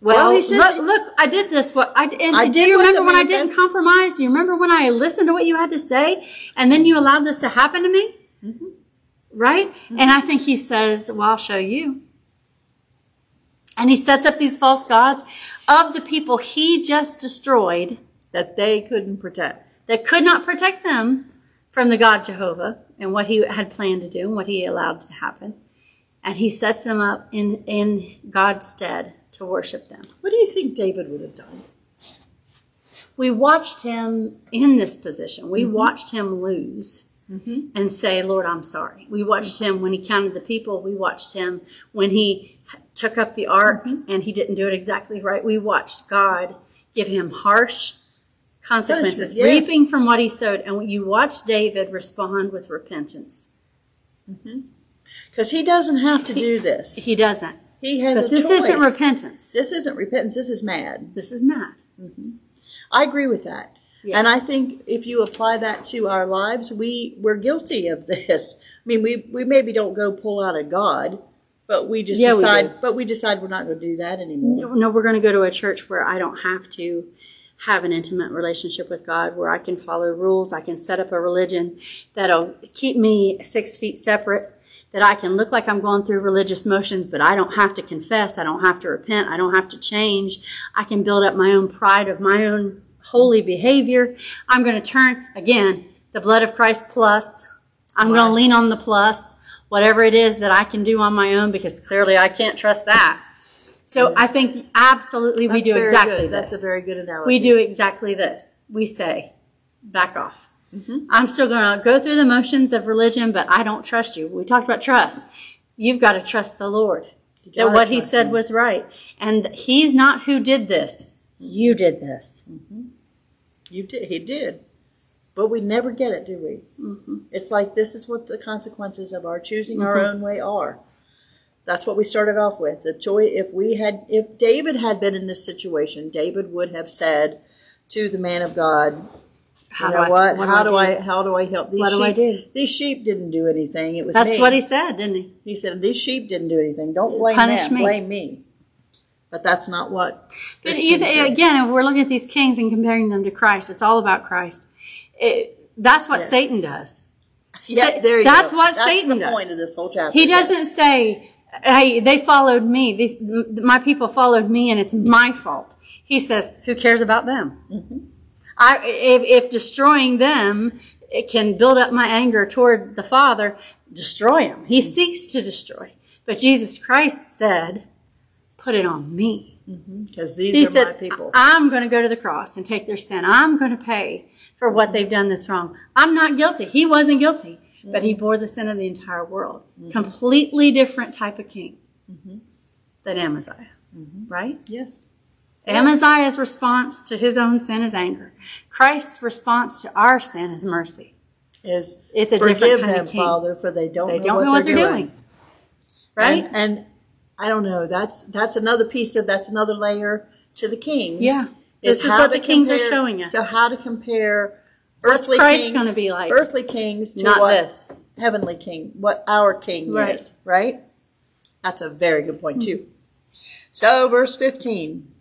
Well, "Well, he says look, look, I did this. What I and I do you remember when I didn't did. compromise? Do you remember when I listened to what you had to say, and then you allowed this to happen to me?" Mm-hmm. Right? And I think he says, "Well, I'll show you." And he sets up these false gods of the people he just destroyed That they couldn't protect. that could not protect them from the God Jehovah and what he had planned to do and what he allowed to happen. And he sets them up in, in God's stead to worship them. What do you think David would have done? We watched him in this position. We mm-hmm. watched him lose mm-hmm. and say, Lord, I'm sorry. We watched him when he counted the people. We watched him when he took up the ark mm-hmm. and he didn't do it exactly right. We watched God give him harsh consequences, yes. reaping from what he sowed. And you watch David respond with repentance. Mm-hmm. Because he doesn't have to do this. He doesn't. He has But this choice. isn't repentance. This isn't repentance. This is mad. This is mad. Mm-hmm. I agree with that. Yeah. And I think if you apply that to our lives, we we're guilty of this. I mean, we we maybe don't go pull out a God, but we just Yeah, we decide. but we decide we're not going to do that anymore. No, no, we're going to go to a church where I don't have to have an intimate relationship with God, where I can follow rules. I can set up a religion that'll keep me six feet separate, that I can look like I'm going through religious motions, but I don't have to confess. I don't have to repent. I don't have to change. I can build up my own pride of my own holy behavior. I'm going to turn, again, the blood of Christ plus. I'm going to lean on the plus, whatever it is that I can do on my own, because clearly I can't trust that. So I think absolutely we That's do very exactly good. this. That's a very good analogy. we do exactly this. We say, back off. Mm-hmm. I'm still going to go through the motions of religion, but I don't trust you. We talked about trust. You've got to trust the Lord. That what he said him. was right. And he's not who did this. You did this. You did. He did. But we never get it, do we? Mm-hmm. It's like this is what the consequences of our choosing our own way are. That's what we started off with. The choice. If we had, if David had been in this situation, David would have said to the man of God, How you do know I- what? what do how I do do? I? How do I help these What sheep? do I do? These sheep didn't do anything. It was That's me. what he said, didn't he? He said these sheep didn't do anything. Don't blame Punish them. me. Blame me. But that's not what. But either, again, if we're looking at these kings and comparing them to Christ, it's all about Christ. It, that's what Yeah. Satan does. Yeah, there you that's go. what That's Satan the does. point of this whole chapter. He doesn't say, "Hey, they followed me. These my people followed me, and it's my fault." He says, "Who cares about them? Mm-hmm. I if, if destroying them it can build up my anger toward the Father, destroy him. He Mm-hmm. seeks to destroy, but Jesus Christ said, "Put it on me." because these He are said, my people. I'm going to go to the cross and take their sin. I'm going to pay for what they've done that's wrong. I'm not guilty. He wasn't guilty, but he bore the sin of the entire world. Mm-hmm. Completely different type of king mm-hmm. than Amaziah, mm-hmm. right? yes. Amaziah's response to his own sin is anger. Christ's response to our sin is mercy. Is It's a forgive different kind them, of king. Father, for they don't They know, don't what, know what they're, they're doing. doing, right? And, and I don't know. That's that's another piece of that's another layer to the kings. Yeah. This is how what to the kings are compare- showing us. So how to compare What's earthly Christ kings, gonna be like? Earthly kings to Not what this. heavenly king, what our king Right. is, right? That's a very good point too. Hmm. So verse fifteen,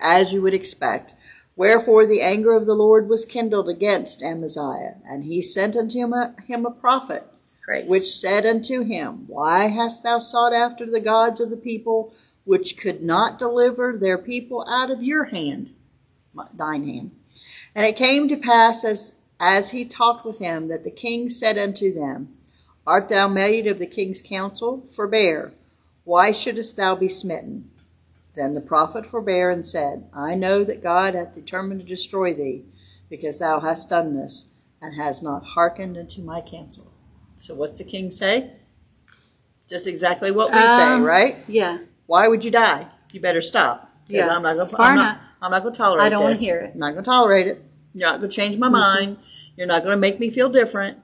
as you would expect. Wherefore the anger of the Lord was kindled against Amaziah, and he sent unto him a, him a prophet, Grace. which said unto him, Why hast thou sought after the gods of the people, which could not deliver their people out of your hand, thine hand? And it came to pass as as he talked with him, that the king said unto them, Art thou made of the king's counsel? Forbear. Why shouldest thou be smitten? Then the prophet forbare and said, I know that God hath determined to destroy thee, because thou hast done this, and hast not hearkened unto my counsel. So what's the king say? Just exactly what we say, Um, right? yeah. Why would you die? You better stop. Because Yeah. I'm not going. far I'm not. I'm not going to tolerate. I don't wanna hear it. I'm not going to tolerate it. You're not going to change my mind. You're not going to make me feel different.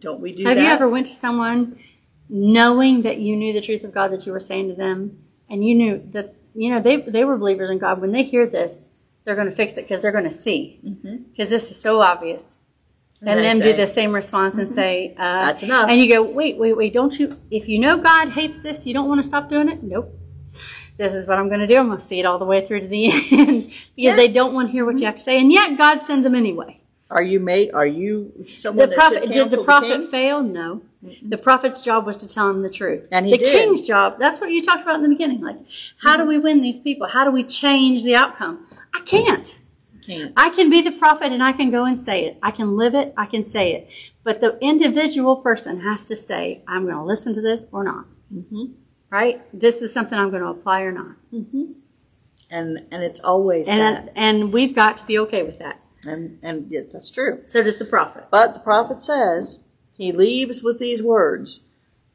Don't we do that? Have that? you ever went to someone knowing that you knew the truth of God that you were saying to them, and you knew that you know they they were believers in God. When they hear this, they're going to fix it because they're going to see because this is so obvious. And, Mm-hmm. then do the same response and say, uh, That's enough. And you go, wait, wait, wait, don't you? If you know God hates this, you don't want to stop doing it. Nope. This is what I'm going to do. I'm going to see it all the way through to the end because they don't want to hear what you have to say, and yet God sends them anyway. Are you made? Are you someone The that prophet should did the prophet king? fail? No. The prophet's job was to tell him the truth. And he the did. king's job, that's what you talked about in the beginning. Like, how do we win these people? How do we change the outcome? I can't. Can't. I can be the prophet and I can go and say it. I can live it. I can say it. But the individual person has to say, I'm going to listen to this or not. Mm-hmm. Right? This is something I'm going to apply or not. Mm-hmm. And and it's always And, uh, that. and we've got to be okay with that. And and yeah, that's true. So does the prophet. But the prophet says he leaves with these words: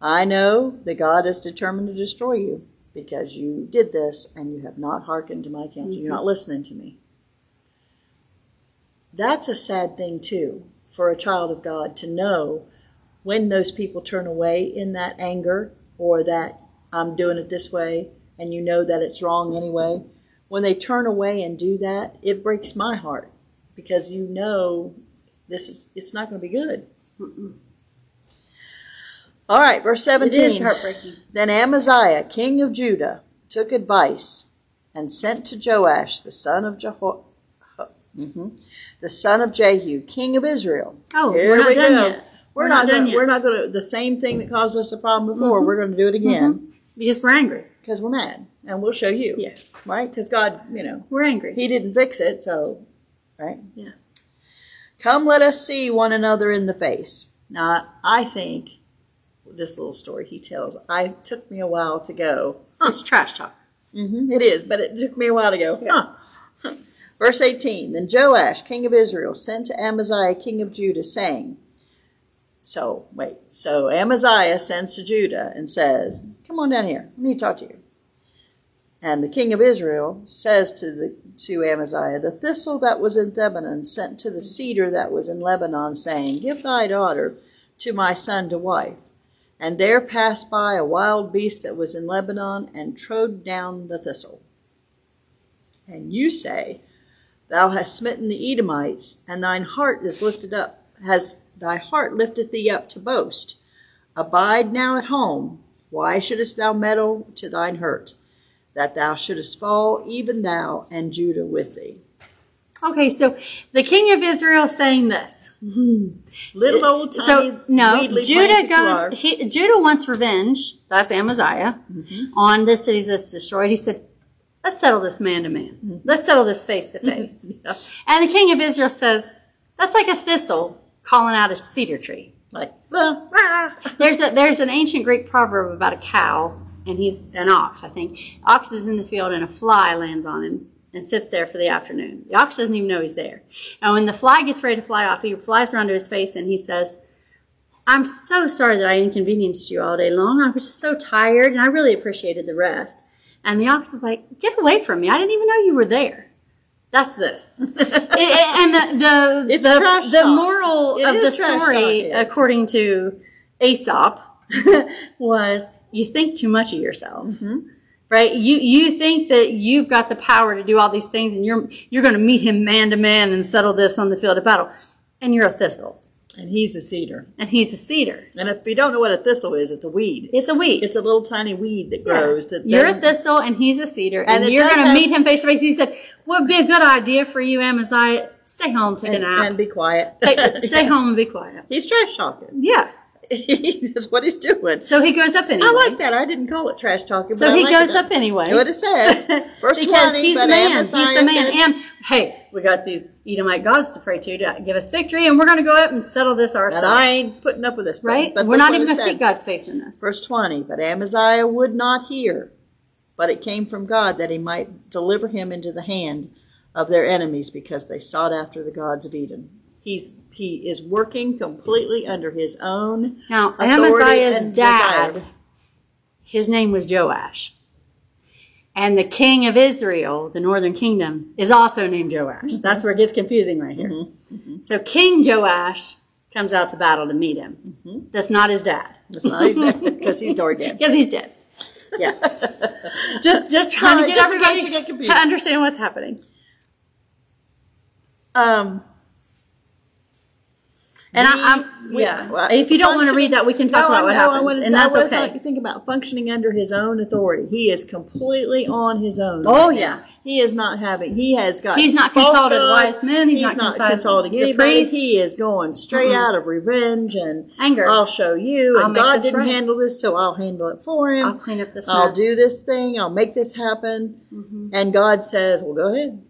"I know that God is determined to destroy you because you did this and you have not hearkened to my counsel. You're mm-hmm. not listening to me." That's a sad thing too for a child of God to know when those people turn away in that anger or that I'm doing it this way and you know that it's wrong anyway. When they turn away and do that, it breaks my heart because you know this is it's not going to be good. All right, verse 17. is heartbreaking. Then Amaziah, king of Judah, took advice and sent to Joash, the son of Jeho- mhm, the son of Jehu, king of Israel. Oh, Here we're not we done go. yet. We're, We're not, not done gonna, yet. We're not going to the same thing that caused us a problem before. We're going to do it again Because we're angry. because we're mad, and we'll show you. Yeah. Right? Because God, you know, We're angry. He didn't fix it, so right. Yeah. Come, let us see one another in the face. Now, I think this little story he tells. I took me a while to go. It's trash talk. hmm it is, but it took me a while to go. Huh. Verse 18 Then Joash, king of Israel, sent to Amaziah, king of Judah, saying, So, wait. So Amaziah sends to Judah and says, Come on down here. I need to talk to you. And the king of Israel says to the to Amaziah, The thistle that was in Lebanon sent to the cedar that was in Lebanon, saying, Give thy daughter to my son to wife. And there passed by a wild beast that was in Lebanon, and trode down the thistle. And you say, Thou hast smitten the Edomites, and thine heart is lifted up, has thy heart lifted thee up to boast. Abide now at home. Why shouldest thou meddle to thine hurt? That thou shouldest fall, even thou and Judah with thee. Okay, so the king of Israel saying this. Little old tiny. So no, Judah plant that you are. goes. He, Judah wants revenge. That's Amaziah Mm-hmm. on the cities that's destroyed. He said, "Let's settle this man to man. Mm-hmm. Let's settle this face to face." And the king of Israel says, "That's like a thistle calling out a cedar tree." Like, "Ah, ah." There's a there's an ancient Greek proverb about a cow, and he's an ox. I think ox is in the field, and a fly lands on him and sits there for the afternoon. The ox doesn't even know he's there. And when the fly gets ready to fly off, he flies around to his face and he says, "I'm so sorry that I inconvenienced you all day long. I was just so tired, and I really appreciated the rest." And the ox is like, "Get away from me! I didn't even know you were there." That's this, and the the It's the, trash the talk. moral It of the is trash talk, story, yes. according to Aesop, was you think too much of yourself. Mm-hmm. Right? You you think that you've got the power to do all these things and you're you're gonna meet him man to man and settle this on the field of battle. And you're a thistle. And he's a cedar. And he's a cedar. And if you don't know what a thistle is, it's a weed. It's a weed. It's a little tiny weed that grows. That You're a thistle and he's a cedar, And and, you're going to meet him face to face. He said, "What would be a good idea for you, Amaziah? Stay home, take a and, nap, and be quiet. Take- stay home and be quiet." He's trash talking. Yeah. That's what he's doing. So he goes up anyway. I like that. I didn't call it trash talking. So he like goes it. up anyway. What it says. Verse because 20. he's the man. Amaziah he's the man. said- and hey, we got these Edomite gods to pray to to give us victory, and we're going to go up and settle this and ourselves. I ain't putting up with this. But, right? But we're not even going to seek God's face in this. Verse 20. But Amaziah would not hear, but it came from God that he might deliver him into the hand of their enemies because they sought after the gods of Edom. He's he is working completely under his own Now, Amaziah's and dad, desire. his name was Joash. And the king of Israel, the northern kingdom, is also named Joash. Mm-hmm. That's where it gets confusing right here. So King Joash comes out to battle to meet him. Mm-hmm. That's not his dad. It's not his dad because he's already dead. Because he's dead. Yeah. just just trying Sorry, to get everybody get to understand what's happening. Um, And We- I, I'm, we- yeah. well, if you don't want to read that, we can talk No, about what no, I happens, wanna- and I that's wanna okay. Think, think about functioning under his own authority. He is completely on his own. Oh, right yeah. now. he is not having. He has got. He's not false consulted God. wise men, he's not consulted consulting the anybody. priests. He is going straight out of revenge and Anger. I'll show you. I'll And make God this didn't right. handle this, so I'll handle it for him. I'll clean up this I'll mess. do this thing. I'll make this happen. Mm-hmm. And God says, "Well, go ahead.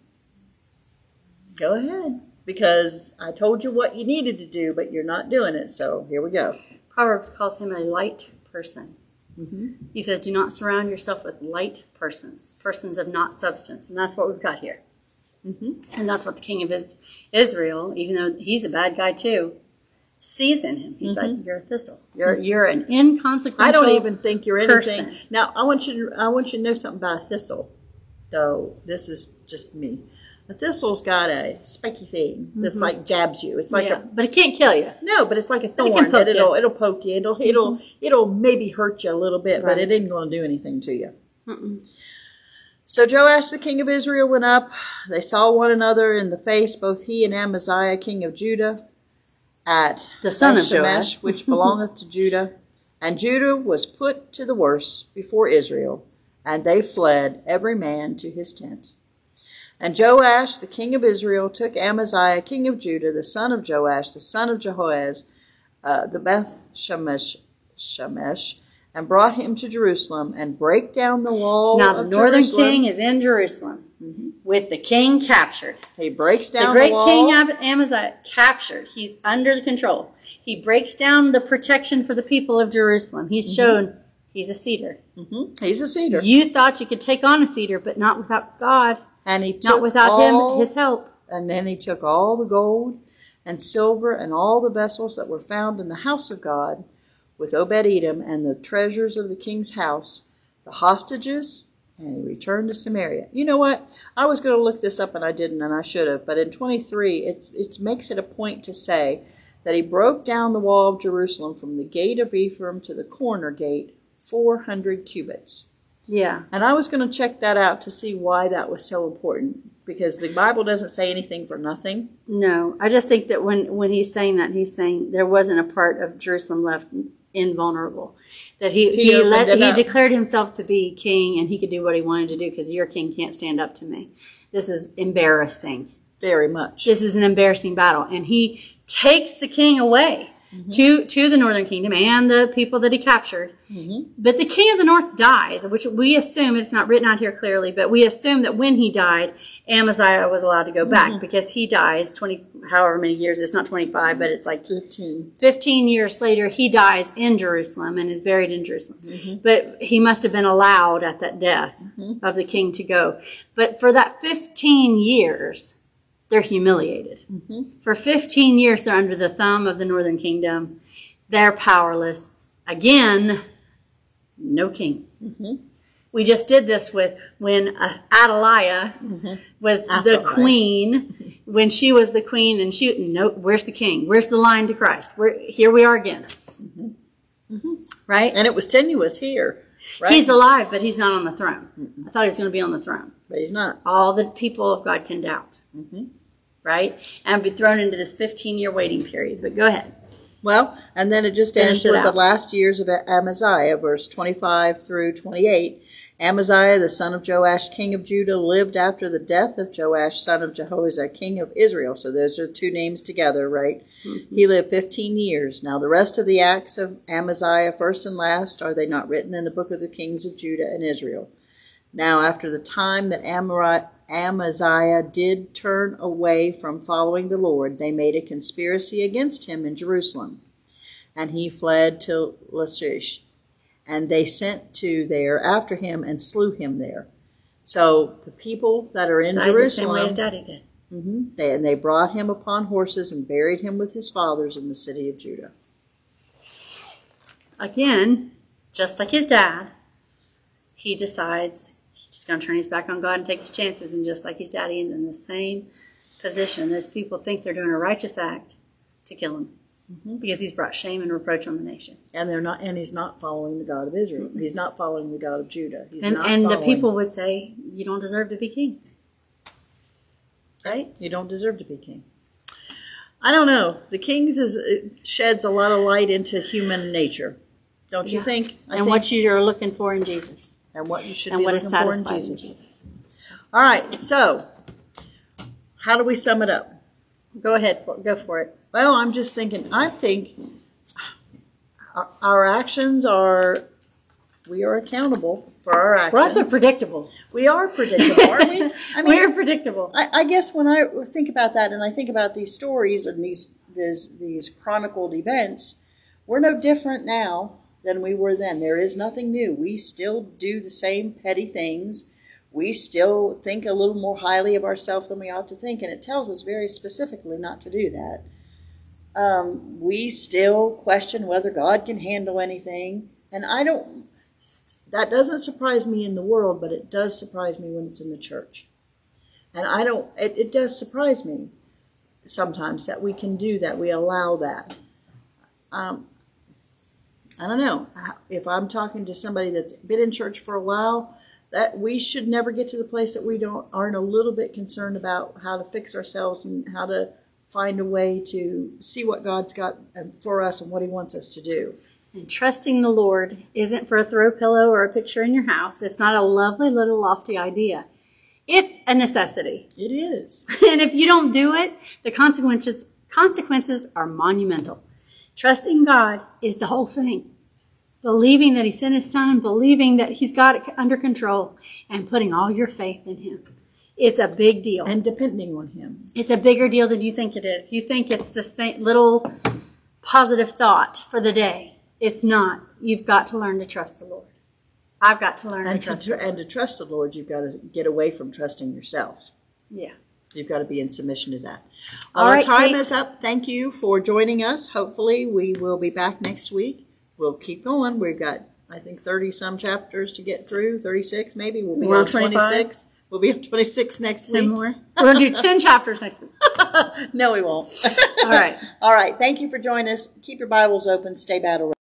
Go ahead." Because I told you what you needed to do, but you're not doing it. So here we go. Proverbs calls him a light person. Mm-hmm. He says, "Do not surround yourself with light persons, persons of not substance," and that's what we've got here. Mm-hmm. And that's what the king of Israel, even though he's a bad guy too, sees in him. He's like, "You're a thistle. You're you're an inconsequential." Mm-hmm. I don't even think you're anything. person. Now, I want you to I want you to know something about a thistle. Though this is just me. A thistle's got a spiky thing that's like jabs you. It's like Mm-hmm. yeah, a but it can't kill you. no, but it's like a it thorn poke that it'll you. Mm-hmm. it'll poke you. It'll it'll it'll maybe hurt you a little bit, but it ain't going to do anything to you. So Joash the king of Israel went up. They saw one another in the face, both he and Amaziah king of Judah, at The son of Joash. which belongeth to Judah. And Judah was put to the worse before Israel, and they fled every man to his tent. And Joash the king of Israel took Amaziah king of Judah, the son of Joash, the son of Jehoaz, uh, the Beth Shemesh, Shemesh, and brought him to Jerusalem, and brake down the wall now the northern Jerusalem. king is in Jerusalem with the king captured. He breaks down The great wall. king Amaziah captured. He's under the control. He breaks down the protection for the people of Jerusalem. He's shown he's a cedar. Mhm. He's a cedar, You thought you could take on a cedar, but not without God, and he took not without all, him, his help. And then he took all the gold and silver and all the vessels that were found in the house of God with Obed Edom and the treasures of the king's house, the hostages, and he returned to Samaria. You know what? I was going to look this up and I didn't, and I should have. But in 23, it's it makes it a point to say that he broke down the wall of Jerusalem from the gate of Ephraim to the corner gate, 400 cubits. Yeah. And I was going to check that out to see why that was so important because the Bible doesn't say anything for nothing. No, I just think that when when he's saying that, he's saying there wasn't a part of Jerusalem left invulnerable. That he He he, let he declared himself to be king, and he could do what he wanted to do because your king can't stand up to me. This is embarrassing. Very much. This is an embarrassing battle, and he takes the king away Mm-hmm. to to the northern kingdom and the people that he captured. Mm-hmm. But the king of the north dies, which we assume it's not written out here clearly, but we assume that when he died, Amaziah was allowed to go back Mm-hmm. because he dies twenty however many years. It's not twenty five, but it's like 15. 15 years later, he dies in Jerusalem and is buried in Jerusalem. Mm-hmm. But he must have been allowed at that death of the king to go. But for that 15 years, they're humiliated. Mm-hmm. For 15 years, they're under the thumb of the northern kingdom. They're powerless. Again, no king. Mm-hmm. We just did this with when uh, Athaliah was the queen, when she was the queen, and she no, where's the king? Where's the line to Christ? Where here we are again, right? And it was tenuous here, right? He's alive, but he's not on the throne. I thought he was going to be on the throne. but he's not. All the people of God can doubt, right? And be thrown into this 15 year waiting period. But go ahead. Well, and then it just Finish ends it with the last years of Amaziah, verse 25 through 28. Amaziah, the son of Joash, king of Judah, lived after the death of Joash, son of Jehoshaphat, king of Israel. So those are two names together, right? Mm-hmm. He lived 15 years. Now, the rest of the acts of Amaziah, first and last, are they not written in the book of the kings of Judah and Israel? Now, after the time that Amari- Amaziah did turn away from following the Lord, they made a conspiracy against him in Jerusalem, and he fled to Lachish. And they sent to there after him and slew him there. So the people that are in Died the same way Jerusalem, as Daddy did. Mhm. they, and they brought him upon horses and buried him with his fathers in the city of Judah. Again, just like his dad, he decides he's going to turn his back on God and take his chances. And just like his daddy is in the same position, those people think they're doing a righteous act to kill him mm-hmm. because he's brought shame and reproach on the nation. And they're not, and he's not following the God of Israel. He's not following the God of Judah. He's and not and the people would say, You don't deserve to be king. Right? You don't deserve to be king. I don't know. The Kings is it sheds a lot of light into human nature, don't you Yeah. think? I and think, what you are looking for in Jesus. And what you should And be what looking is for in satisfied in Jesus. Jesus. All right. So, how do we sum it up? Go ahead, go for it. Well, I'm just thinking. I think our, our actions are. We are accountable for our actions. We're also predictable. we are predictable, aren't we? I mean, We're predictable. I, I guess when I think about that, and I think about these stories and these these these chronicled events, we're no different now than we were then. There is nothing new. We still do the same petty things. We still think a little more highly of ourselves than we ought to think, and it tells us very specifically not to do that. Um, we still question whether God can handle anything, and I don't. That doesn't surprise me in the world, but it does surprise me when it's in the church. And I don't, it, it does surprise me sometimes that we can do that, we allow that. Um, I don't know. If I'm talking to somebody that's been in church for a while, that we should never get to the place that we don't aren't a little bit concerned about how to fix ourselves and how to find a way to see what God's got um, for us and what He wants us to do. And trusting the Lord isn't for a throw pillow or a picture in your house. It's not a lovely little lofty idea. It's a necessity. It is. and if you don't do it, the consequences consequences are monumental. Trusting God is the whole thing. Believing that He sent His Son, believing that He's got it under control, and putting all your faith in Him. It's a big deal. And depending on Him. It's a bigger deal than you think it is. You think it's this thing, little positive thought for the day. It's not. You've got to learn to trust the Lord. I've got to learn And to to, trust Lord. and to trust the Lord, you've got to get away from trusting yourself. Yeah. You've got to be in submission to that. All Our right, time Kate. is up. Thank you for joining us. Hopefully, we will be back next week. We'll keep going. We've got, I think, 30 some chapters to get through, 36 maybe. We'll be We're on on 25? 26. We'll be up 26 next Ten week. more. We're gonna do ten chapters next week. No, we won't. All right. All right. Thank you for joining us. Keep your Bibles open. Stay battle ready.